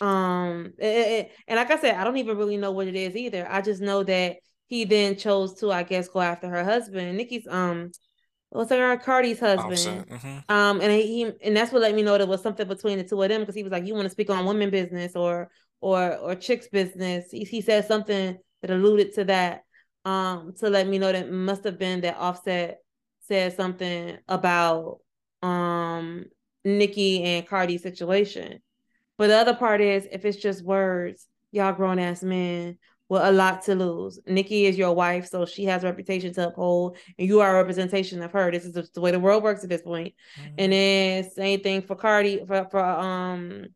Speaker 2: Um, it, it, and like I said, I don't even really know what it is either. I just know that he then chose to, I guess, go after her husband. Nicki's um what's her Cardi's husband. Mm-hmm. Um, and he and that's what let me know there was something between the two of them because he was like, "You want to speak on women business or or or chicks business?" He, he said something that alluded to that. Um, to let me know that must have been that Offset said something about um Nicki and Cardi's situation. But the other part is if it's just words, y'all grown ass men with a lot to lose. Nicki is your wife, so she has a reputation to uphold, and you are a representation of her. This is the way the world works at this point. Mm-hmm. And then same thing for Cardi for for um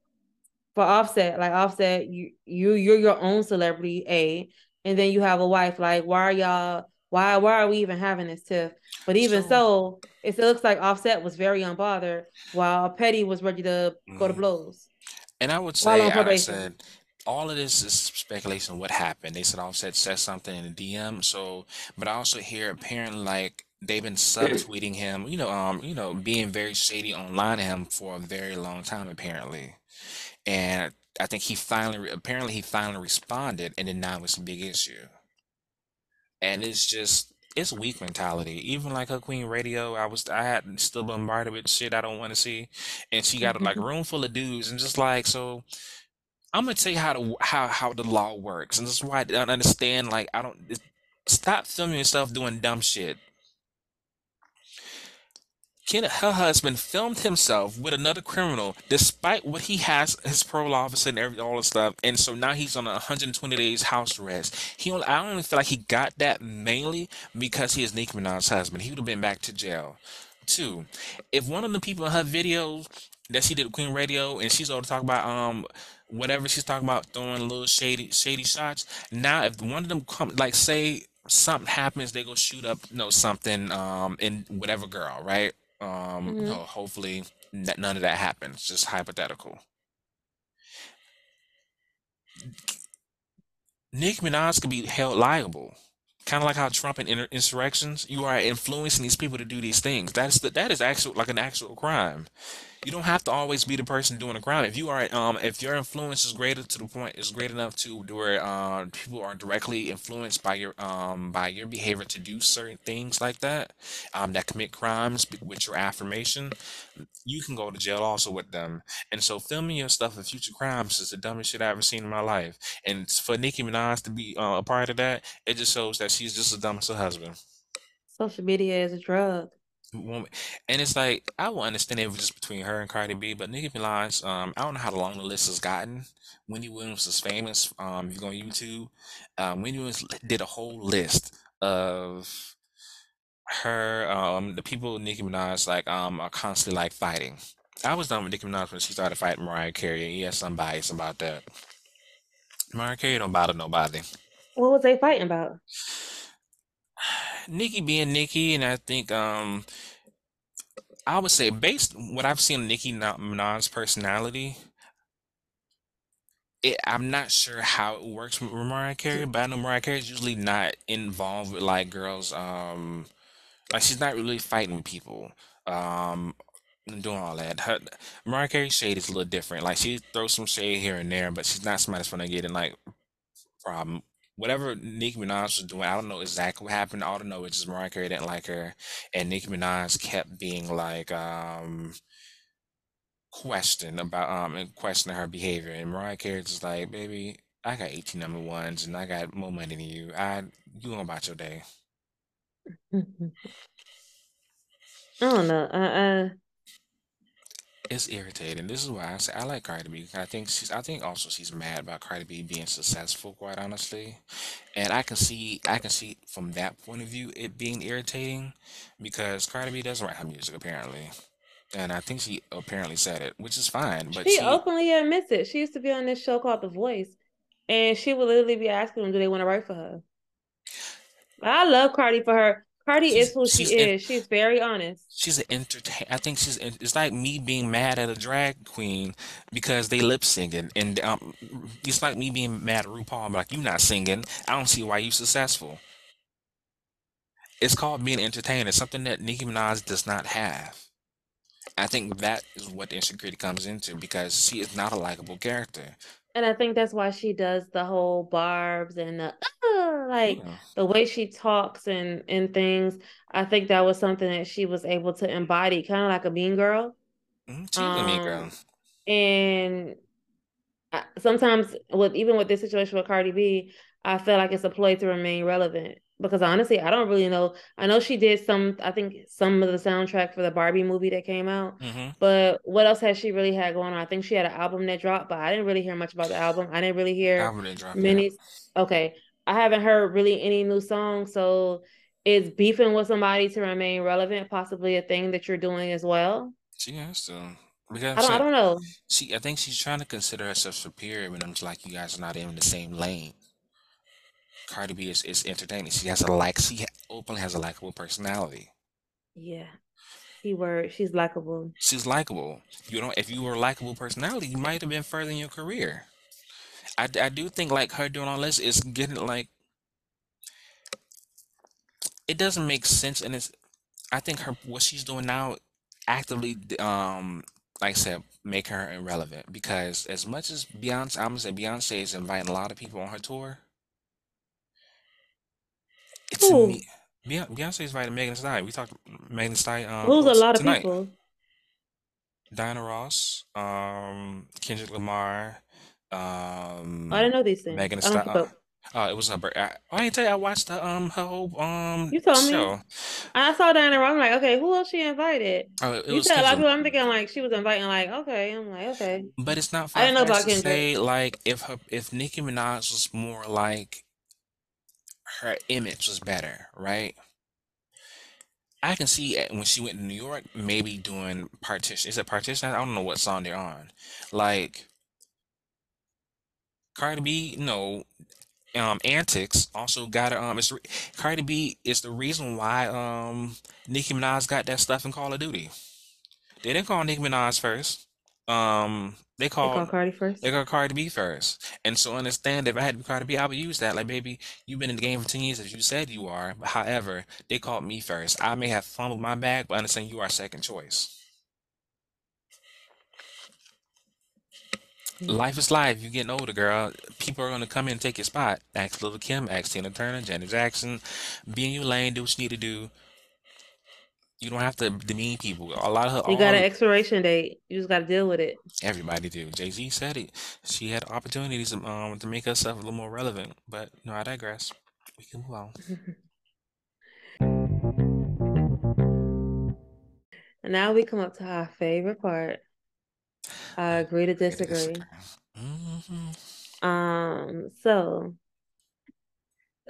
Speaker 2: for Offset. Like Offset, you you you're your own celebrity, a, and then you have a wife. Like why are y'all? Why why are we even having this tiff? But even so, so it looks like Offset was very unbothered, while Petty was ready to mm-hmm. go to mm-hmm. blows.
Speaker 1: And I would say, I said, all of this is speculation. What happened? They said Offset said something in the DM. So, but I also hear apparently like they've been subtweeting him. You know, um, you know, being very shady online to him for a very long time apparently. And I think he finally, apparently, he finally responded, and then now it's a big issue. And it's just it's weak mentality. Even like her Queen Radio, I was I had still mm-hmm. bombarded with shit I don't want to see, and she got like a mm-hmm. room full of dudes, and just like so. I'm gonna tell you how to how how the law works, and this is why I don't understand. Like I don't stop filming yourself doing dumb shit. Ken, her husband filmed himself with another criminal, despite what he has his parole officer and every all the stuff, and so now he's on 120 days house arrest. He, only, I even feel like he got that mainly because he is Nicki Minaj's husband. He would have been back to jail. Two, if one of the people in her videos that she did Queen Radio and she's all to talk about um whatever she's talking about throwing little shady shady shots. Now, if one of them come like say something happens, they go shoot up you know something um in whatever girl, right? Um, mm-hmm. hopefully none of that happens. Just hypothetical. Nick Minaj could be held liable, kind of like how Trump and insurrections. You are influencing these people to do these things. That's the, that is actual like an actual crime you don't have to always be the person doing the crime. If you are, um, if your influence is greater to the point is great enough to where uh, people are directly influenced by your um by your behavior to do certain things like that, um, that commit crimes with your affirmation, you can go to jail also with them. And so filming your stuff of future crimes is the dumbest shit I've ever seen in my life. And for Nicki Minaj to be uh, a part of that, it just shows that she's just as dumb as her husband.
Speaker 2: Social media is a drug
Speaker 1: woman. And it's like I will understand if it was just between her and Cardi B, but Nicki Minaj, um, I don't know how long the list has gotten. Wendy Williams is famous. Um, if you go on YouTube, um, Wendy Williams did a whole list of her, um, the people Nicki Minaj like, um, are constantly like fighting. I was done with Nicki Minaj when she started fighting Mariah Carey. He has some bias about that. Mariah Carey don't bother nobody.
Speaker 2: What was they fighting about?
Speaker 1: Nicki being Nicki, and I think um, I would say based what I've seen Nicki Minaj's personality, it, I'm not sure how it works with Mariah Carey, but I know Mariah Carey is usually not involved with like girls. Um, like she's not really fighting people. Um, doing all that. Her, Mariah Carey's shade is a little different. Like she throws some shade here and there, but she's not somebody that's gonna get in like problem whatever Nicki Minaj was doing, I don't know exactly what happened. All I know is just Mariah Carey didn't like her, and Nicki Minaj kept being like um questioned about um and questioning her behavior, and Mariah Carey just like, baby, I got 18 number ones, and I got more money than you. I you going about your day.
Speaker 2: I don't know. Uh, uh
Speaker 1: it's irritating. This is why I say I like Cardi B. I think she's. I think also she's mad about Cardi B being successful. Quite honestly, and I can see. I can see from that point of view it being irritating because Cardi B doesn't write her music apparently, and I think she apparently said it, which is fine. But
Speaker 2: she, she openly admits it. She used to be on this show called The Voice, and she would literally be asking them, "Do they want to write for her?" I love Cardi for her Cardi is who she
Speaker 1: she's in
Speaker 2: is. She's very honest.
Speaker 1: she's an entertain. I think she's. It's like me being mad at a drag queen because they lip singing, and um, it's like me being mad at RuPaul. I'm like, you're not singing. I don't see why you're successful. It's called being entertained. It's something that Nicki Minaj does not have. I think that is what the insecurity comes into because she is not a likable character.
Speaker 2: And I think that's why she does the whole barbs and the uh, like
Speaker 1: Yeah.
Speaker 2: the way she talks and and things. I think that was something that she was able to embody, kind of like a mean girl.
Speaker 1: Mhm, She's a mean girl.
Speaker 2: Um, and I, sometimes with even with this situation with Cardi B, I feel like it's a play to remain relevant because honestly, I don't really know. I know she did some, I think some of the soundtrack for the Barbie movie that came out,
Speaker 1: hmm
Speaker 2: but what else has she really had going on? I think she had an album that dropped, but I didn't really hear much about the album. I didn't really hear
Speaker 1: Album didn't drop
Speaker 2: many. Okay, I haven't heard really any new songs, so is beefing with somebody to remain relevant possibly a thing that you're doing as well?
Speaker 1: She has to
Speaker 2: I
Speaker 1: because
Speaker 2: don't, I don't know.
Speaker 1: she. I think she's trying to consider herself superior when I'm just like you guys are not in the same lane. Cardi B is, is entertaining. She has a like. She openly has a likable personality.
Speaker 2: Yeah, keyword. She's likable.
Speaker 1: She's likable. You know, if you were a likable personality, you might have been further in your career. I, I do think like her doing all this is getting like it doesn't make sense, and it's I think her what she's doing now actively um like I said make her irrelevant because as much as Beyonce, I'm gonna say Beyonce is inviting a lot of people on her tour. It to
Speaker 2: Who?
Speaker 1: me, Beyonce Beyonce's inviting Megan Thee Stallion. We talked Megan Thee Stallion um
Speaker 2: Who's a lot of
Speaker 1: tonight.
Speaker 2: people?
Speaker 1: Diana Ross, um, Kendrick Lamar,
Speaker 2: I
Speaker 1: um,
Speaker 2: didn't know these things.
Speaker 1: Megan Thee Stallion. Uh, oh, it was her birthday. I, I didn't tell you I watched the um her whole um
Speaker 2: You told me. I saw Diana Ross. I'm like, okay, who else she invited?
Speaker 1: Oh, it
Speaker 2: You
Speaker 1: was
Speaker 2: said a lot of people. I'm thinking like she was inviting like, okay. I'm like, okay.
Speaker 1: But it's not
Speaker 2: I didn't know about Kendrick.
Speaker 1: say like if her if Nicki Minaj was more like her image was better, right? I can see when she went to New York, maybe doing partition. Is it partition? I don't know what song they're on. Like Cardi B, no, um, Antics also got um. It's Cardi B is the reason why um Nicki Minaj got that stuff in Call of Duty. They didn't call Nicki Minaj first. Um, they
Speaker 2: They call
Speaker 1: called
Speaker 2: Cardi
Speaker 1: they
Speaker 2: first.
Speaker 1: got Cardi B first. And so understand if I had to be Cardi B, I would use that. Like, baby, you've been in the game for 10 years as you said you are. But however, they called me first. I may have fumbled my bag, but understand you are second choice.
Speaker 2: Mm.
Speaker 1: Life is life. You're getting older, girl. People are gonna come in and take your spot. Ask Lil' Kim, ask Tina Turner, Janet Jackson. Be in your lane, do what you need to do. You don't have to demean people. A lot of her,
Speaker 2: You got an expiration date. You just got to deal with it.
Speaker 1: everybody do. Jay-Z said it. She had opportunities um to make herself a little more relevant. But no, I digress. We can move on.
Speaker 2: And now we come up to our favorite part. I agree to
Speaker 1: Agree to
Speaker 2: disagree.
Speaker 1: disagree. hmm
Speaker 2: Um, so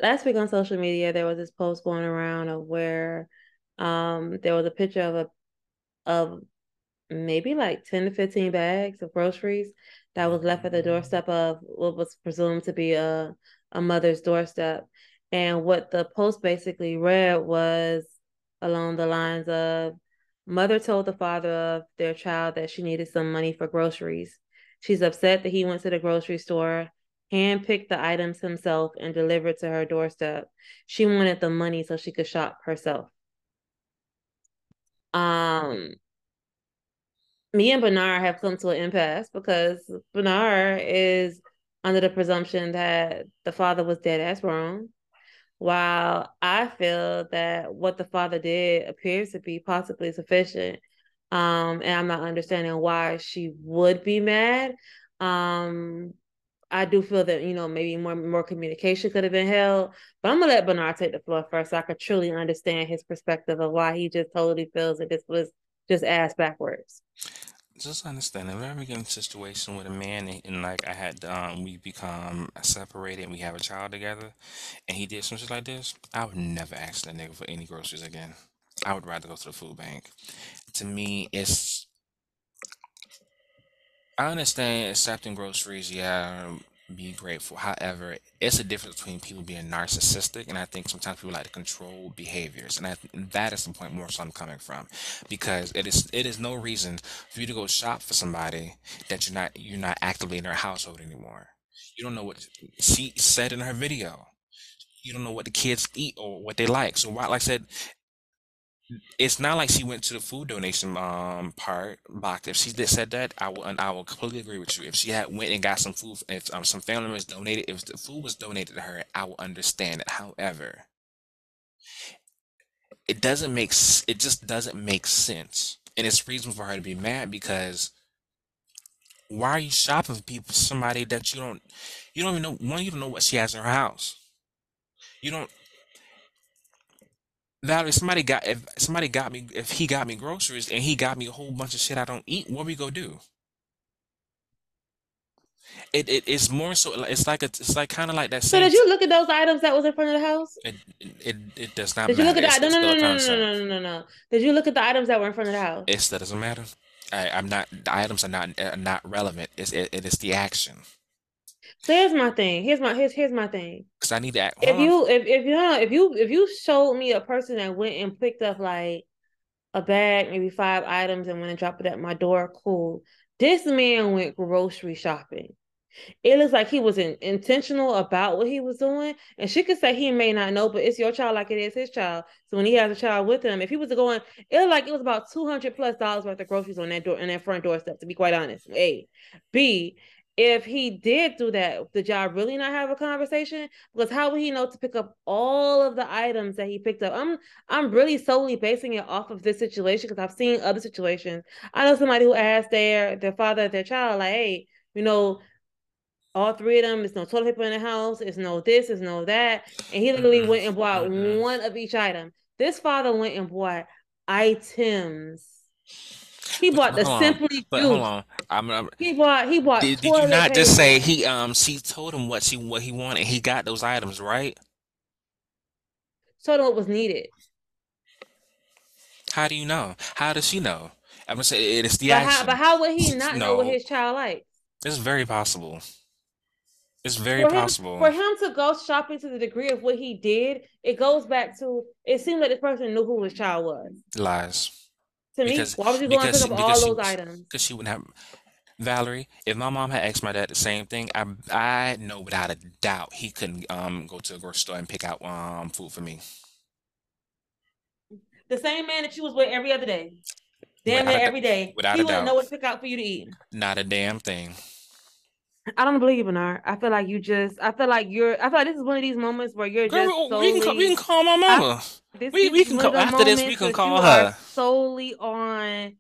Speaker 2: last week on social media, there was this post going around of where um there was a picture of a of maybe like 10 to 15 bags of groceries that was left at the doorstep of what was presumed to be a, a mother's doorstep. And what the post basically read was along the lines of Mother told the father of their child that she needed some money for groceries. She's upset that he went to the grocery store, handpicked the items himself, and delivered to her doorstep. She wanted the money so she could shop herself. Um, me and Bernard have come to an impasse because Bernard is under the presumption that the father was dead ass wrong, while I feel that what the father did appears to be possibly sufficient. Um, and I'm not understanding why she would be mad. Um, I do feel that, you know, maybe more more communication could have been held. But I'm gonna let Bernard take the floor first so I could truly understand his perspective of why he just totally feels that this was just ass backwards.
Speaker 1: Just understand if I ever in a situation with a man and, and like I had um we become separated and we have a child together and he did some shit like this, I would never ask that nigga for any groceries again. I would rather go to the food bank. To me, it's I understand accepting groceries, yeah, be grateful. However, it's a difference between people being narcissistic, and I think sometimes people like to control behaviors, and I, that is the point more so I'm coming from, because it is it is no reason for you to go shop for somebody that you're not you're not actively in their household anymore. You don't know what she said in her video. You don't know what the kids eat or what they like. So, why, like I said, it's not like she went to the food donation um part box. If she did said that, I will and I will completely agree with you. If she had went and got some food, if um, some family members donated, if the food was donated to her, I will understand it. However, it doesn't make it just doesn't make sense, and it's reason for her to be mad because why are you shopping for people somebody that you don't you don't even know one you don't know what she has in her house. You don't Valerie, somebody got if somebody got me if he got me groceries and he got me a whole bunch of shit I don't eat, what we go do? It it is more so it's like a, it's like kind of like that
Speaker 2: So did you look at those items that was in front of the house?
Speaker 1: it it it does not
Speaker 2: Did you look at that? No, no, no, no, no, no, no, no, no. Did you look at the items that were in front of the house?
Speaker 1: It's that doesn't matter. I I'm not the items are not are not relevant. It's it, it is the action.
Speaker 2: So here's my thing. Here's my here's here's my thing.
Speaker 1: Because I need to act.
Speaker 2: If
Speaker 1: on.
Speaker 2: you if if you if you if you showed me a person that went and picked up like a bag, maybe five items, and went and dropped it at my door, cool. This man went grocery shopping. It looks like he was in, intentional about what he was doing. And she could say he may not know, but it's your child like it is his child. So when he has a child with him, if he was going, it looked like it was about 200 plus dollars worth of groceries on that door, in that front doorstep, to be quite honest. A. B. If he did do that, did y'all really not have a conversation? Because how would he know to pick up all of the items that he picked up? I'm I'm really solely basing it off of this situation because I've seen other situations. I know somebody who asked their their father, their child, like, hey, you know, all three of them. There's no toilet paper in the house. It's no this. It's no that. And he literally
Speaker 1: mm-hmm.
Speaker 2: went and bought
Speaker 1: mm-hmm.
Speaker 2: one of each item. This father went and bought items. He bought the
Speaker 1: hold on.
Speaker 2: Simply
Speaker 1: But hold on. I'm, I'm
Speaker 2: He bought he bought
Speaker 1: did, did you not just say he um she told him what she what he wanted he got those items right?
Speaker 2: Told him what was needed.
Speaker 1: How do you know? How does she know? I'm gonna say it is the
Speaker 2: But how but how would he not know what his child likes?
Speaker 1: it's very possible. It's very
Speaker 2: For him for him to go shopping to the degree of what he did, it goes back to it seemed like this person knew who his child was.
Speaker 1: Lies.
Speaker 2: To me,
Speaker 1: Because
Speaker 2: why would you go and pick
Speaker 1: she
Speaker 2: up all
Speaker 1: she
Speaker 2: those items?
Speaker 1: because she wouldn't have Valerie, if my mom had asked my dad the same thing, I I know without a doubt he couldn't um go to a grocery store and pick out um food for me.
Speaker 2: The same man that you was with every other day, damn near every day,
Speaker 1: without
Speaker 2: he
Speaker 1: a
Speaker 2: wouldn't know
Speaker 1: doubt.
Speaker 2: what to pick out for you to eat.
Speaker 1: Not a damn thing.
Speaker 2: I don't believe in her. I feel like you just. I feel like you're. I feel like this is one of these moments where you're
Speaker 1: Girl,
Speaker 2: just
Speaker 1: we we can call, we can
Speaker 2: solely.
Speaker 1: call my
Speaker 2: I this
Speaker 1: We we can call after this. We can call her.
Speaker 2: solely on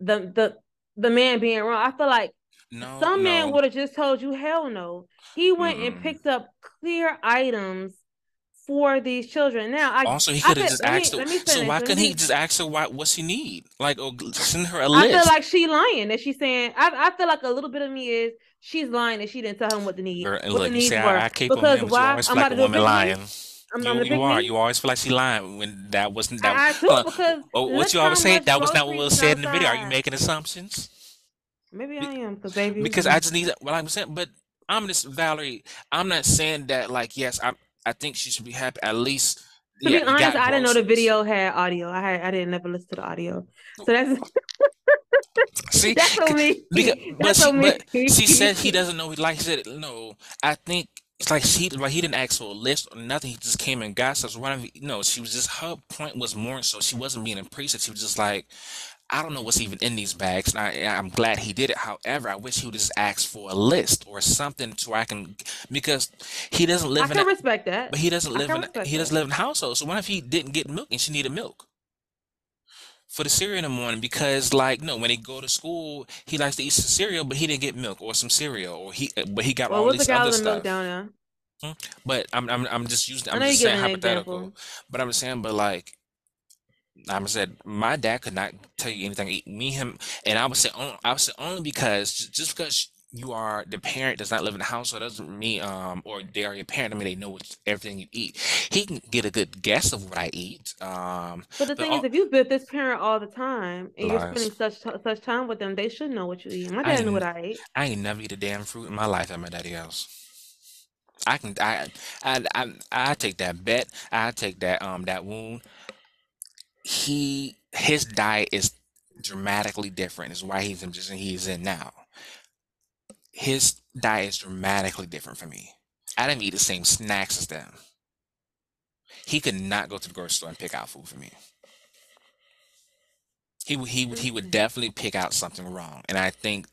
Speaker 2: the the the man being wrong. I feel like
Speaker 1: No,
Speaker 2: some man would have just told you hell no. He went and
Speaker 1: Mm-mm.
Speaker 2: picked up clear items for these children. Now I
Speaker 1: Also, he could have just
Speaker 2: Let me
Speaker 1: asked her. So why couldn't he just ask her what what she need? Like, or g- send her
Speaker 2: I feel like she lying that she's saying. I I feel like a little bit of me is she's lying that she didn't tell him what the need
Speaker 1: Girl, and
Speaker 2: what the
Speaker 1: look, you
Speaker 2: needs
Speaker 1: say
Speaker 2: were
Speaker 1: I, I keep
Speaker 2: because why I'm about
Speaker 1: like
Speaker 2: to
Speaker 1: a
Speaker 2: do a
Speaker 1: woman lying.
Speaker 2: I'm I'm
Speaker 1: You
Speaker 2: gonna
Speaker 1: you are. You always feel like she lying when that wasn't that.
Speaker 2: I, I
Speaker 1: on.
Speaker 2: do uh, because
Speaker 1: Oh, what you always say? That was not what was said in the video. Are you making assumptions?
Speaker 2: Maybe
Speaker 1: Be-
Speaker 2: I am because baby.
Speaker 1: because I just need what I'm saying. But I'm just Valerie. I'm not saying that like yes. I I think she should be happy. At least
Speaker 2: To
Speaker 1: yeah,
Speaker 2: be honest, I didn't know the video had audio. I had I didn't never listen to the audio. So that's oh.
Speaker 1: See,
Speaker 2: that's on me.
Speaker 1: because but
Speaker 2: That's
Speaker 1: she
Speaker 2: on me.
Speaker 1: she said he doesn't know. Like he said, no. I think it's like she like he didn't ask for a list or nothing. He just came and got stuff. So whatever. No, she was just her point was more so she wasn't being appreciative. She was just like, I don't know what's even in these bags, and I I'm glad he did it. However, I wish he would just ask for a list or something to where I can because he doesn't
Speaker 2: I
Speaker 1: live in I
Speaker 2: can
Speaker 1: a
Speaker 2: respect that.
Speaker 1: but he doesn't live in he doesn't
Speaker 2: that.
Speaker 1: live in household. So what if he didn't get milk and she needed milk? for the cereal in the morning because like no when he go to school he likes to eat some cereal but he didn't get milk or some cereal or he but he got
Speaker 2: Well,
Speaker 1: all
Speaker 2: a
Speaker 1: this other
Speaker 2: gallon of milk
Speaker 1: stuff
Speaker 2: down?
Speaker 1: Hmm? but I'm, I'm i'm just using
Speaker 2: I
Speaker 1: i'm just saying hypothetical
Speaker 2: example.
Speaker 1: but i'm just saying but like I'm said my dad could not tell you anything. Me, him, and I would say only, I would say only because just because you are the parent does not live in the household doesn't mean um or they are your parent. I mean they know what, everything you eat. He can get a good guess of what I eat. Um,
Speaker 2: But the
Speaker 1: but
Speaker 2: thing is, if you've been this parent all the time and you're spending such such time with them, they should know what you eat. My
Speaker 1: I
Speaker 2: dad knew what I ate.
Speaker 1: I ain't never eat a damn fruit in my life at my daddy house. I can I I I I take that bet. I take that um that wound. He his diet is dramatically different. Is why he's in position he's in now. His diet is dramatically different from me. I didn't eat the same snacks as them. He could not go to the grocery store and pick out food for me. He would he would he would
Speaker 2: Mm.
Speaker 1: definitely pick out something wrong. And I think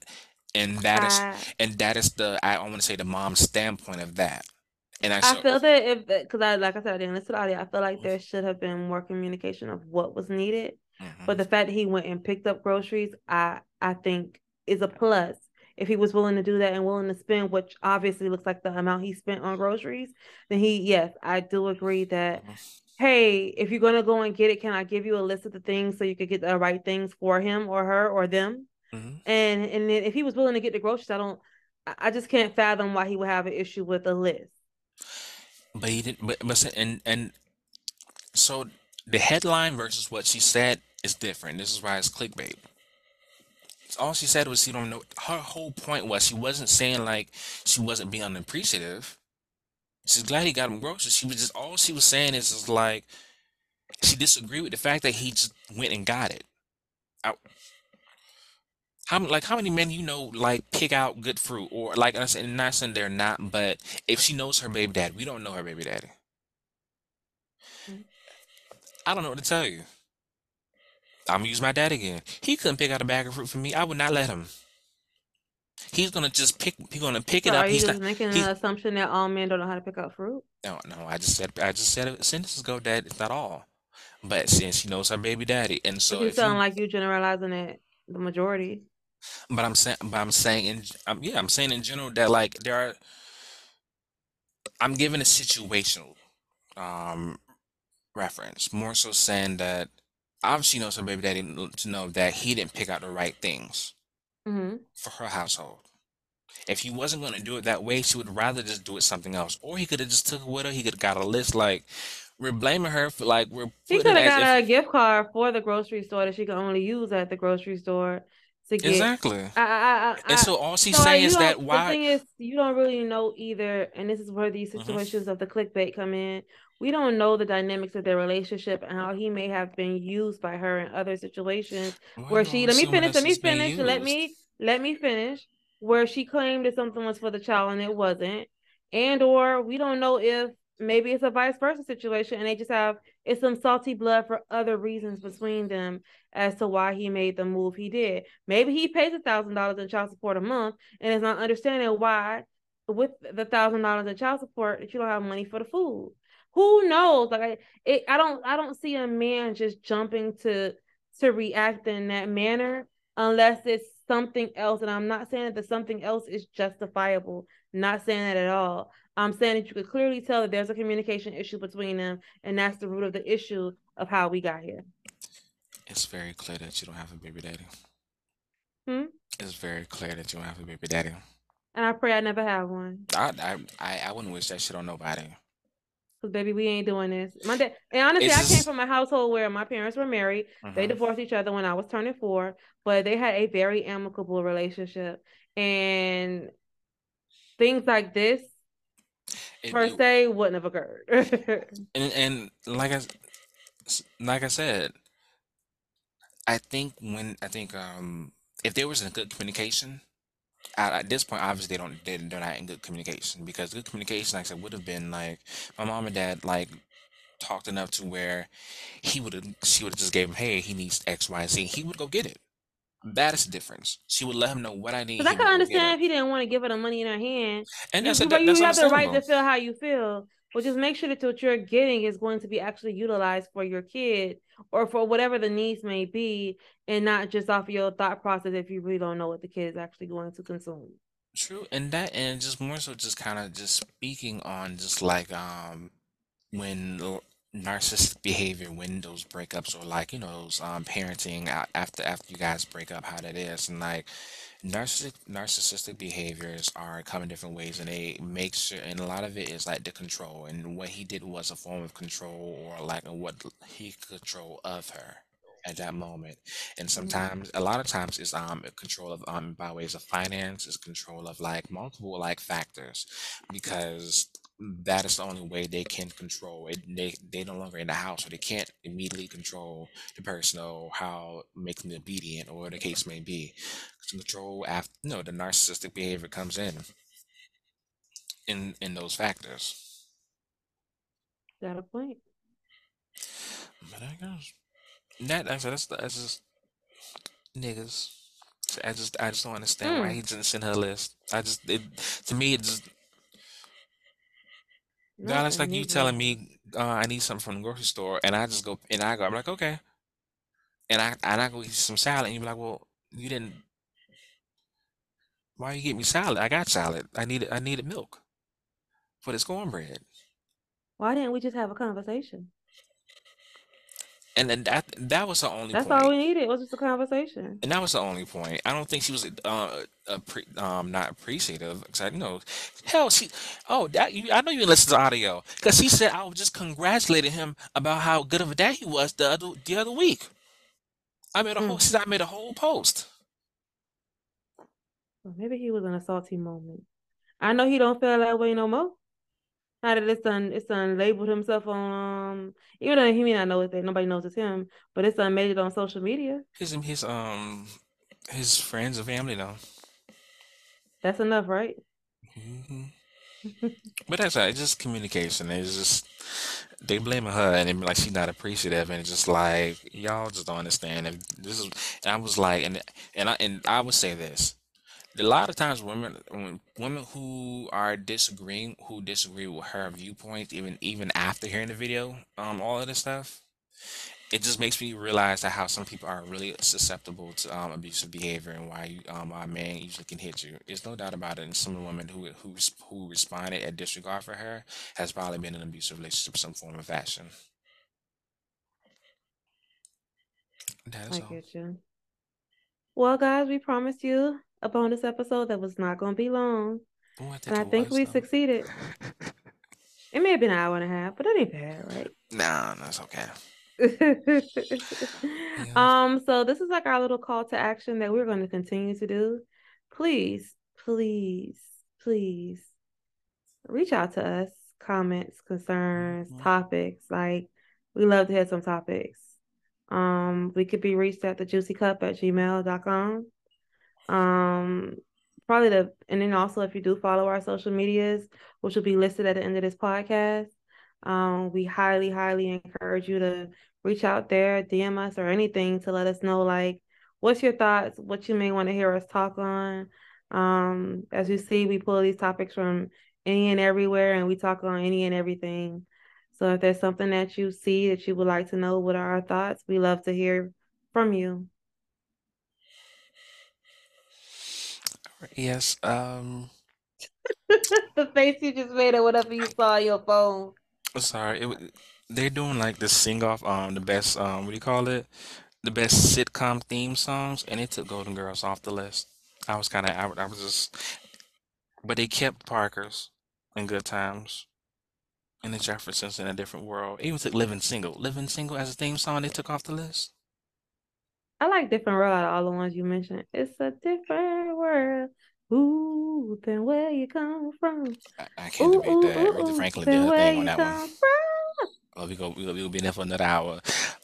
Speaker 1: and that is and that is the I want to say the mom's standpoint of that. And I
Speaker 2: I feel that if because I like I said I didn't listen to the audio, I feel like there should have been more communication of what was needed. But
Speaker 1: hmm
Speaker 2: the fact that he went and picked up groceries, I I think is a plus. If he was willing to do that and willing to spend, which obviously looks like the amount he spent on groceries, then he yes, I do agree that hey, if you're gonna go and get it, can I give you a list of the things so you could get the right things for him or her or them?
Speaker 1: hmm
Speaker 2: And and then if he was willing to get the groceries, I don't I just can't fathom why he would have an issue with a list.
Speaker 1: But he didn't. But, but and and so the headline versus what she said is different. This is why it's clickbait. All she said was she don't know. Her whole point was she wasn't saying like she wasn't being unappreciative. She's glad he got him groceries. She was just all she was saying is, is like she disagreed with the fact that he just went and got it. I, how like how many men you know like pick out good fruit or like I said, not saying they're not, but if she knows her baby daddy, we don't know her baby daddy. I don't know what to tell you. I'm gonna use my dad again. He couldn't pick out a bag of fruit for me. I would not let him. He's gonna just pick. He's gonna pick
Speaker 2: So
Speaker 1: it
Speaker 2: are
Speaker 1: up.
Speaker 2: you
Speaker 1: He's
Speaker 2: just
Speaker 1: not.
Speaker 2: making an assumption that all men don't know how to pick out fruit?
Speaker 1: no, no. I just said. I just said it sentences ago that it's not all. But since she knows her baby daddy, and
Speaker 2: But
Speaker 1: so
Speaker 2: you
Speaker 1: if
Speaker 2: sound
Speaker 1: you,
Speaker 2: like you generalizing it the majority.
Speaker 1: But I'm saying, but I'm saying in, um, yeah, I'm saying in general that like there are. I'm giving a situational um reference, more so saying that obviously knows her baby daddy to know that he didn't pick out the right things
Speaker 2: hmm
Speaker 1: for her household. If he wasn't going to do it that way, she would rather just do it something else. Or he could have just took it with her. He could have got a list. Like we're blaming her for like we're She
Speaker 2: could have got
Speaker 1: if
Speaker 2: a gift card for the grocery store that she could only use at the grocery store to get.
Speaker 1: exactly.
Speaker 2: I, I, I,
Speaker 1: And so all she's
Speaker 2: so
Speaker 1: saying is that
Speaker 2: don't. The
Speaker 1: why?
Speaker 2: thing is, you don't really know either, and this is where these
Speaker 1: hmm
Speaker 2: situations of the clickbait come in. We don't know the dynamics of their relationship and how he may have been used by her in other situations
Speaker 1: Why
Speaker 2: where she. Let me finish. Let me finish. Let me let me finish. Where she claimed that something was for the child and it wasn't, and or we don't know if maybe it's a vice versa situation and they just have it's some salty blood for other reasons between them as to why he made the move he did. Maybe he pays a thousand dollars in child support a month and is not understanding why with the thousand dollars in child support that you don't have money for the food. Who knows? Like I, it, I don't, I don't see a man just jumping to to react in that manner unless it's something else. And I'm not saying that the something else is justifiable. Not saying that at all. I'm saying that you could clearly tell that there's a communication issue between them, and that's the root of the issue of how we got here.
Speaker 1: It's very clear that you don't have a baby daddy.
Speaker 2: Hmm?
Speaker 1: It's very clear that you don't have a baby daddy.
Speaker 2: And I pray I never have one.
Speaker 1: I I I, wouldn't wish that shit on nobody.
Speaker 2: Cause baby, we ain't doing this. My dad, and honestly,
Speaker 1: It's
Speaker 2: I came from a household where my parents were married. They
Speaker 1: hmm
Speaker 2: divorced each other when I was turning four, but they had a very amicable relationship. And things like this
Speaker 1: It,
Speaker 2: per
Speaker 1: it
Speaker 2: se wouldn't have occurred.
Speaker 1: and and like I like I said, I think when I think um if there was a good communication at, at this point, obviously they don't they, they're not in good communication because good communication, like I said, would have been like my mom and dad like talked enough to where he would have she would have just gave him hey he needs X Y Z he would go get it. That is the difference. She would let him know what I need.
Speaker 2: Because I
Speaker 1: He
Speaker 2: can
Speaker 1: would go get
Speaker 2: understand if he didn't want to give her the money in her hand.
Speaker 1: And
Speaker 2: You
Speaker 1: that's a,
Speaker 2: you you
Speaker 1: that's
Speaker 2: have the right to feel how you feel, but just make sure that what you're getting is going to be actually utilized for your kid or for whatever the needs may be, and not just off of your thought process if you really don't know what the kid is actually going to consume.
Speaker 1: True, and that and just more so just kind of just speaking on just like um when l- narcissistic behavior when those breakups or like you know those um parenting a- after after you guys break up how that is and like Narcissistic narcissistic behaviors are come in different ways, and they make sure, and a lot of it is like the control. And what he did was a form of control, or like what he could control of her at that moment. And
Speaker 2: Mm,
Speaker 1: sometimes, a lot of times, is um control of um by ways of finance, is control of like multiple like factors, because that is the only way they can control it. They they no longer in the house, so they can't immediately control the person or how make them obedient or the case may be. Control after no the narcissistic behavior comes in in in those factors.
Speaker 2: Got a point.
Speaker 1: but i guess that I said that's that's just niggas. I just i just don't understand why
Speaker 2: Mm,
Speaker 1: he didn't send her a list. I just it to me it just
Speaker 2: a
Speaker 1: that's like you telling me uh, i need something from the grocery store and i just go and i go i'm like okay. And i and i go eat some salad and you be like well you didn't why you get me salad? I got salad. I needed i needed milk for this cornbread.
Speaker 2: Why didn't we just have a conversation?
Speaker 1: And then that that was the only
Speaker 2: That's all we needed was just a conversation.
Speaker 1: And that was the only point. I don't think she was uh, appre um not appreciative. 'cause I, you know, hell, she. Oh, that you, I know you listened to audio because she said I was just congratulating him about how good of a dad he was the other the other week. I made a whole.
Speaker 2: Mm.
Speaker 1: I made a whole post.
Speaker 2: Well, maybe he was in a salty moment. I know he don't feel that way no more. Now that it's done, it's done labeled himself on, um, even though he may not know it, that nobody knows it's him, but it's done made it on social media.
Speaker 1: His his um his friends and family know.
Speaker 2: That's enough, right?
Speaker 1: hmm But that's right. It's just communication. It's just they blaming her and it like she's not appreciative and it's just like y'all just don't understand. And this is and I was like and and I and I would say this. A lot of times women when women who are disagreeing who disagree with her viewpoint even even after hearing the video um all of this stuff it just makes me realize that how some people are really susceptible to um, abusive behavior and why you, um, a man usually can hit you. There's no doubt about it. And some of the women who who who responded at disregard for her has probably been in an abusive relationship, some form of fashion. That is
Speaker 2: I
Speaker 1: all.
Speaker 2: get you. Well, guys, we promised you a bonus episode that was not going to be long,
Speaker 1: I
Speaker 2: and
Speaker 1: think
Speaker 2: I think we
Speaker 1: though.
Speaker 2: succeeded. It may have been an hour and a half, but that ain't bad, right?
Speaker 1: Nah, that's okay. Yeah.
Speaker 2: um, so this is like our little call to action that we're going to continue to do. Please, please, please reach out to us, comments, concerns,
Speaker 1: Mhm.
Speaker 2: topics. Like we love to hear some topics. Um, we could be reached at the juicy cup at gmail.com. Um, probably the and then also if you do follow our social medias, which will be listed at the end of this podcast, um, we highly, highly encourage you to reach out there, DM us or anything to let us know like what's your thoughts, what you may want to hear us talk on. Um, as you see, we pull these topics from any and everywhere and we talk on any and everything. So if there's something that you see that you would like to know what are our thoughts, we love to hear from you.
Speaker 1: Yes. Um.
Speaker 2: the face you just made or whatever you saw on your phone.
Speaker 1: Sorry. It, they're doing like the sing off. Um. The best. Um. What do you call it? the best sitcom theme songs, and it took Golden Girls off the list. I was kind of, I, I was just, but they kept Parker's and Good Times and the Jeffersons in a different world. Even took Living Single. Living Single as a theme song, they took off the list.
Speaker 2: I like different world of all the ones you mentioned. It's a different world. Ooh, than where you come from.
Speaker 1: I, I can't
Speaker 2: Ooh,
Speaker 1: debate
Speaker 2: ooh,
Speaker 1: that.
Speaker 2: ooh,
Speaker 1: Aretha Franklin did her thing on that one.
Speaker 2: from.
Speaker 1: Oh, we go, we'll, we'll be there for another hour.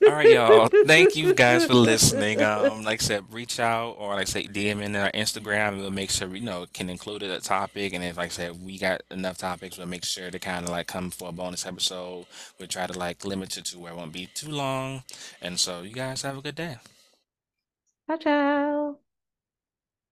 Speaker 1: All right, y'all. Thank you guys for listening. Um, like I said, reach out or like I say DM in our Instagram. We'll make sure we you know can include it a topic. And if like I said we got enough topics, we'll make sure to kind of like come for a bonus episode. We'll try to like limit it to where it won't be too long. And so you guys have a good day.
Speaker 2: ciao, ciao.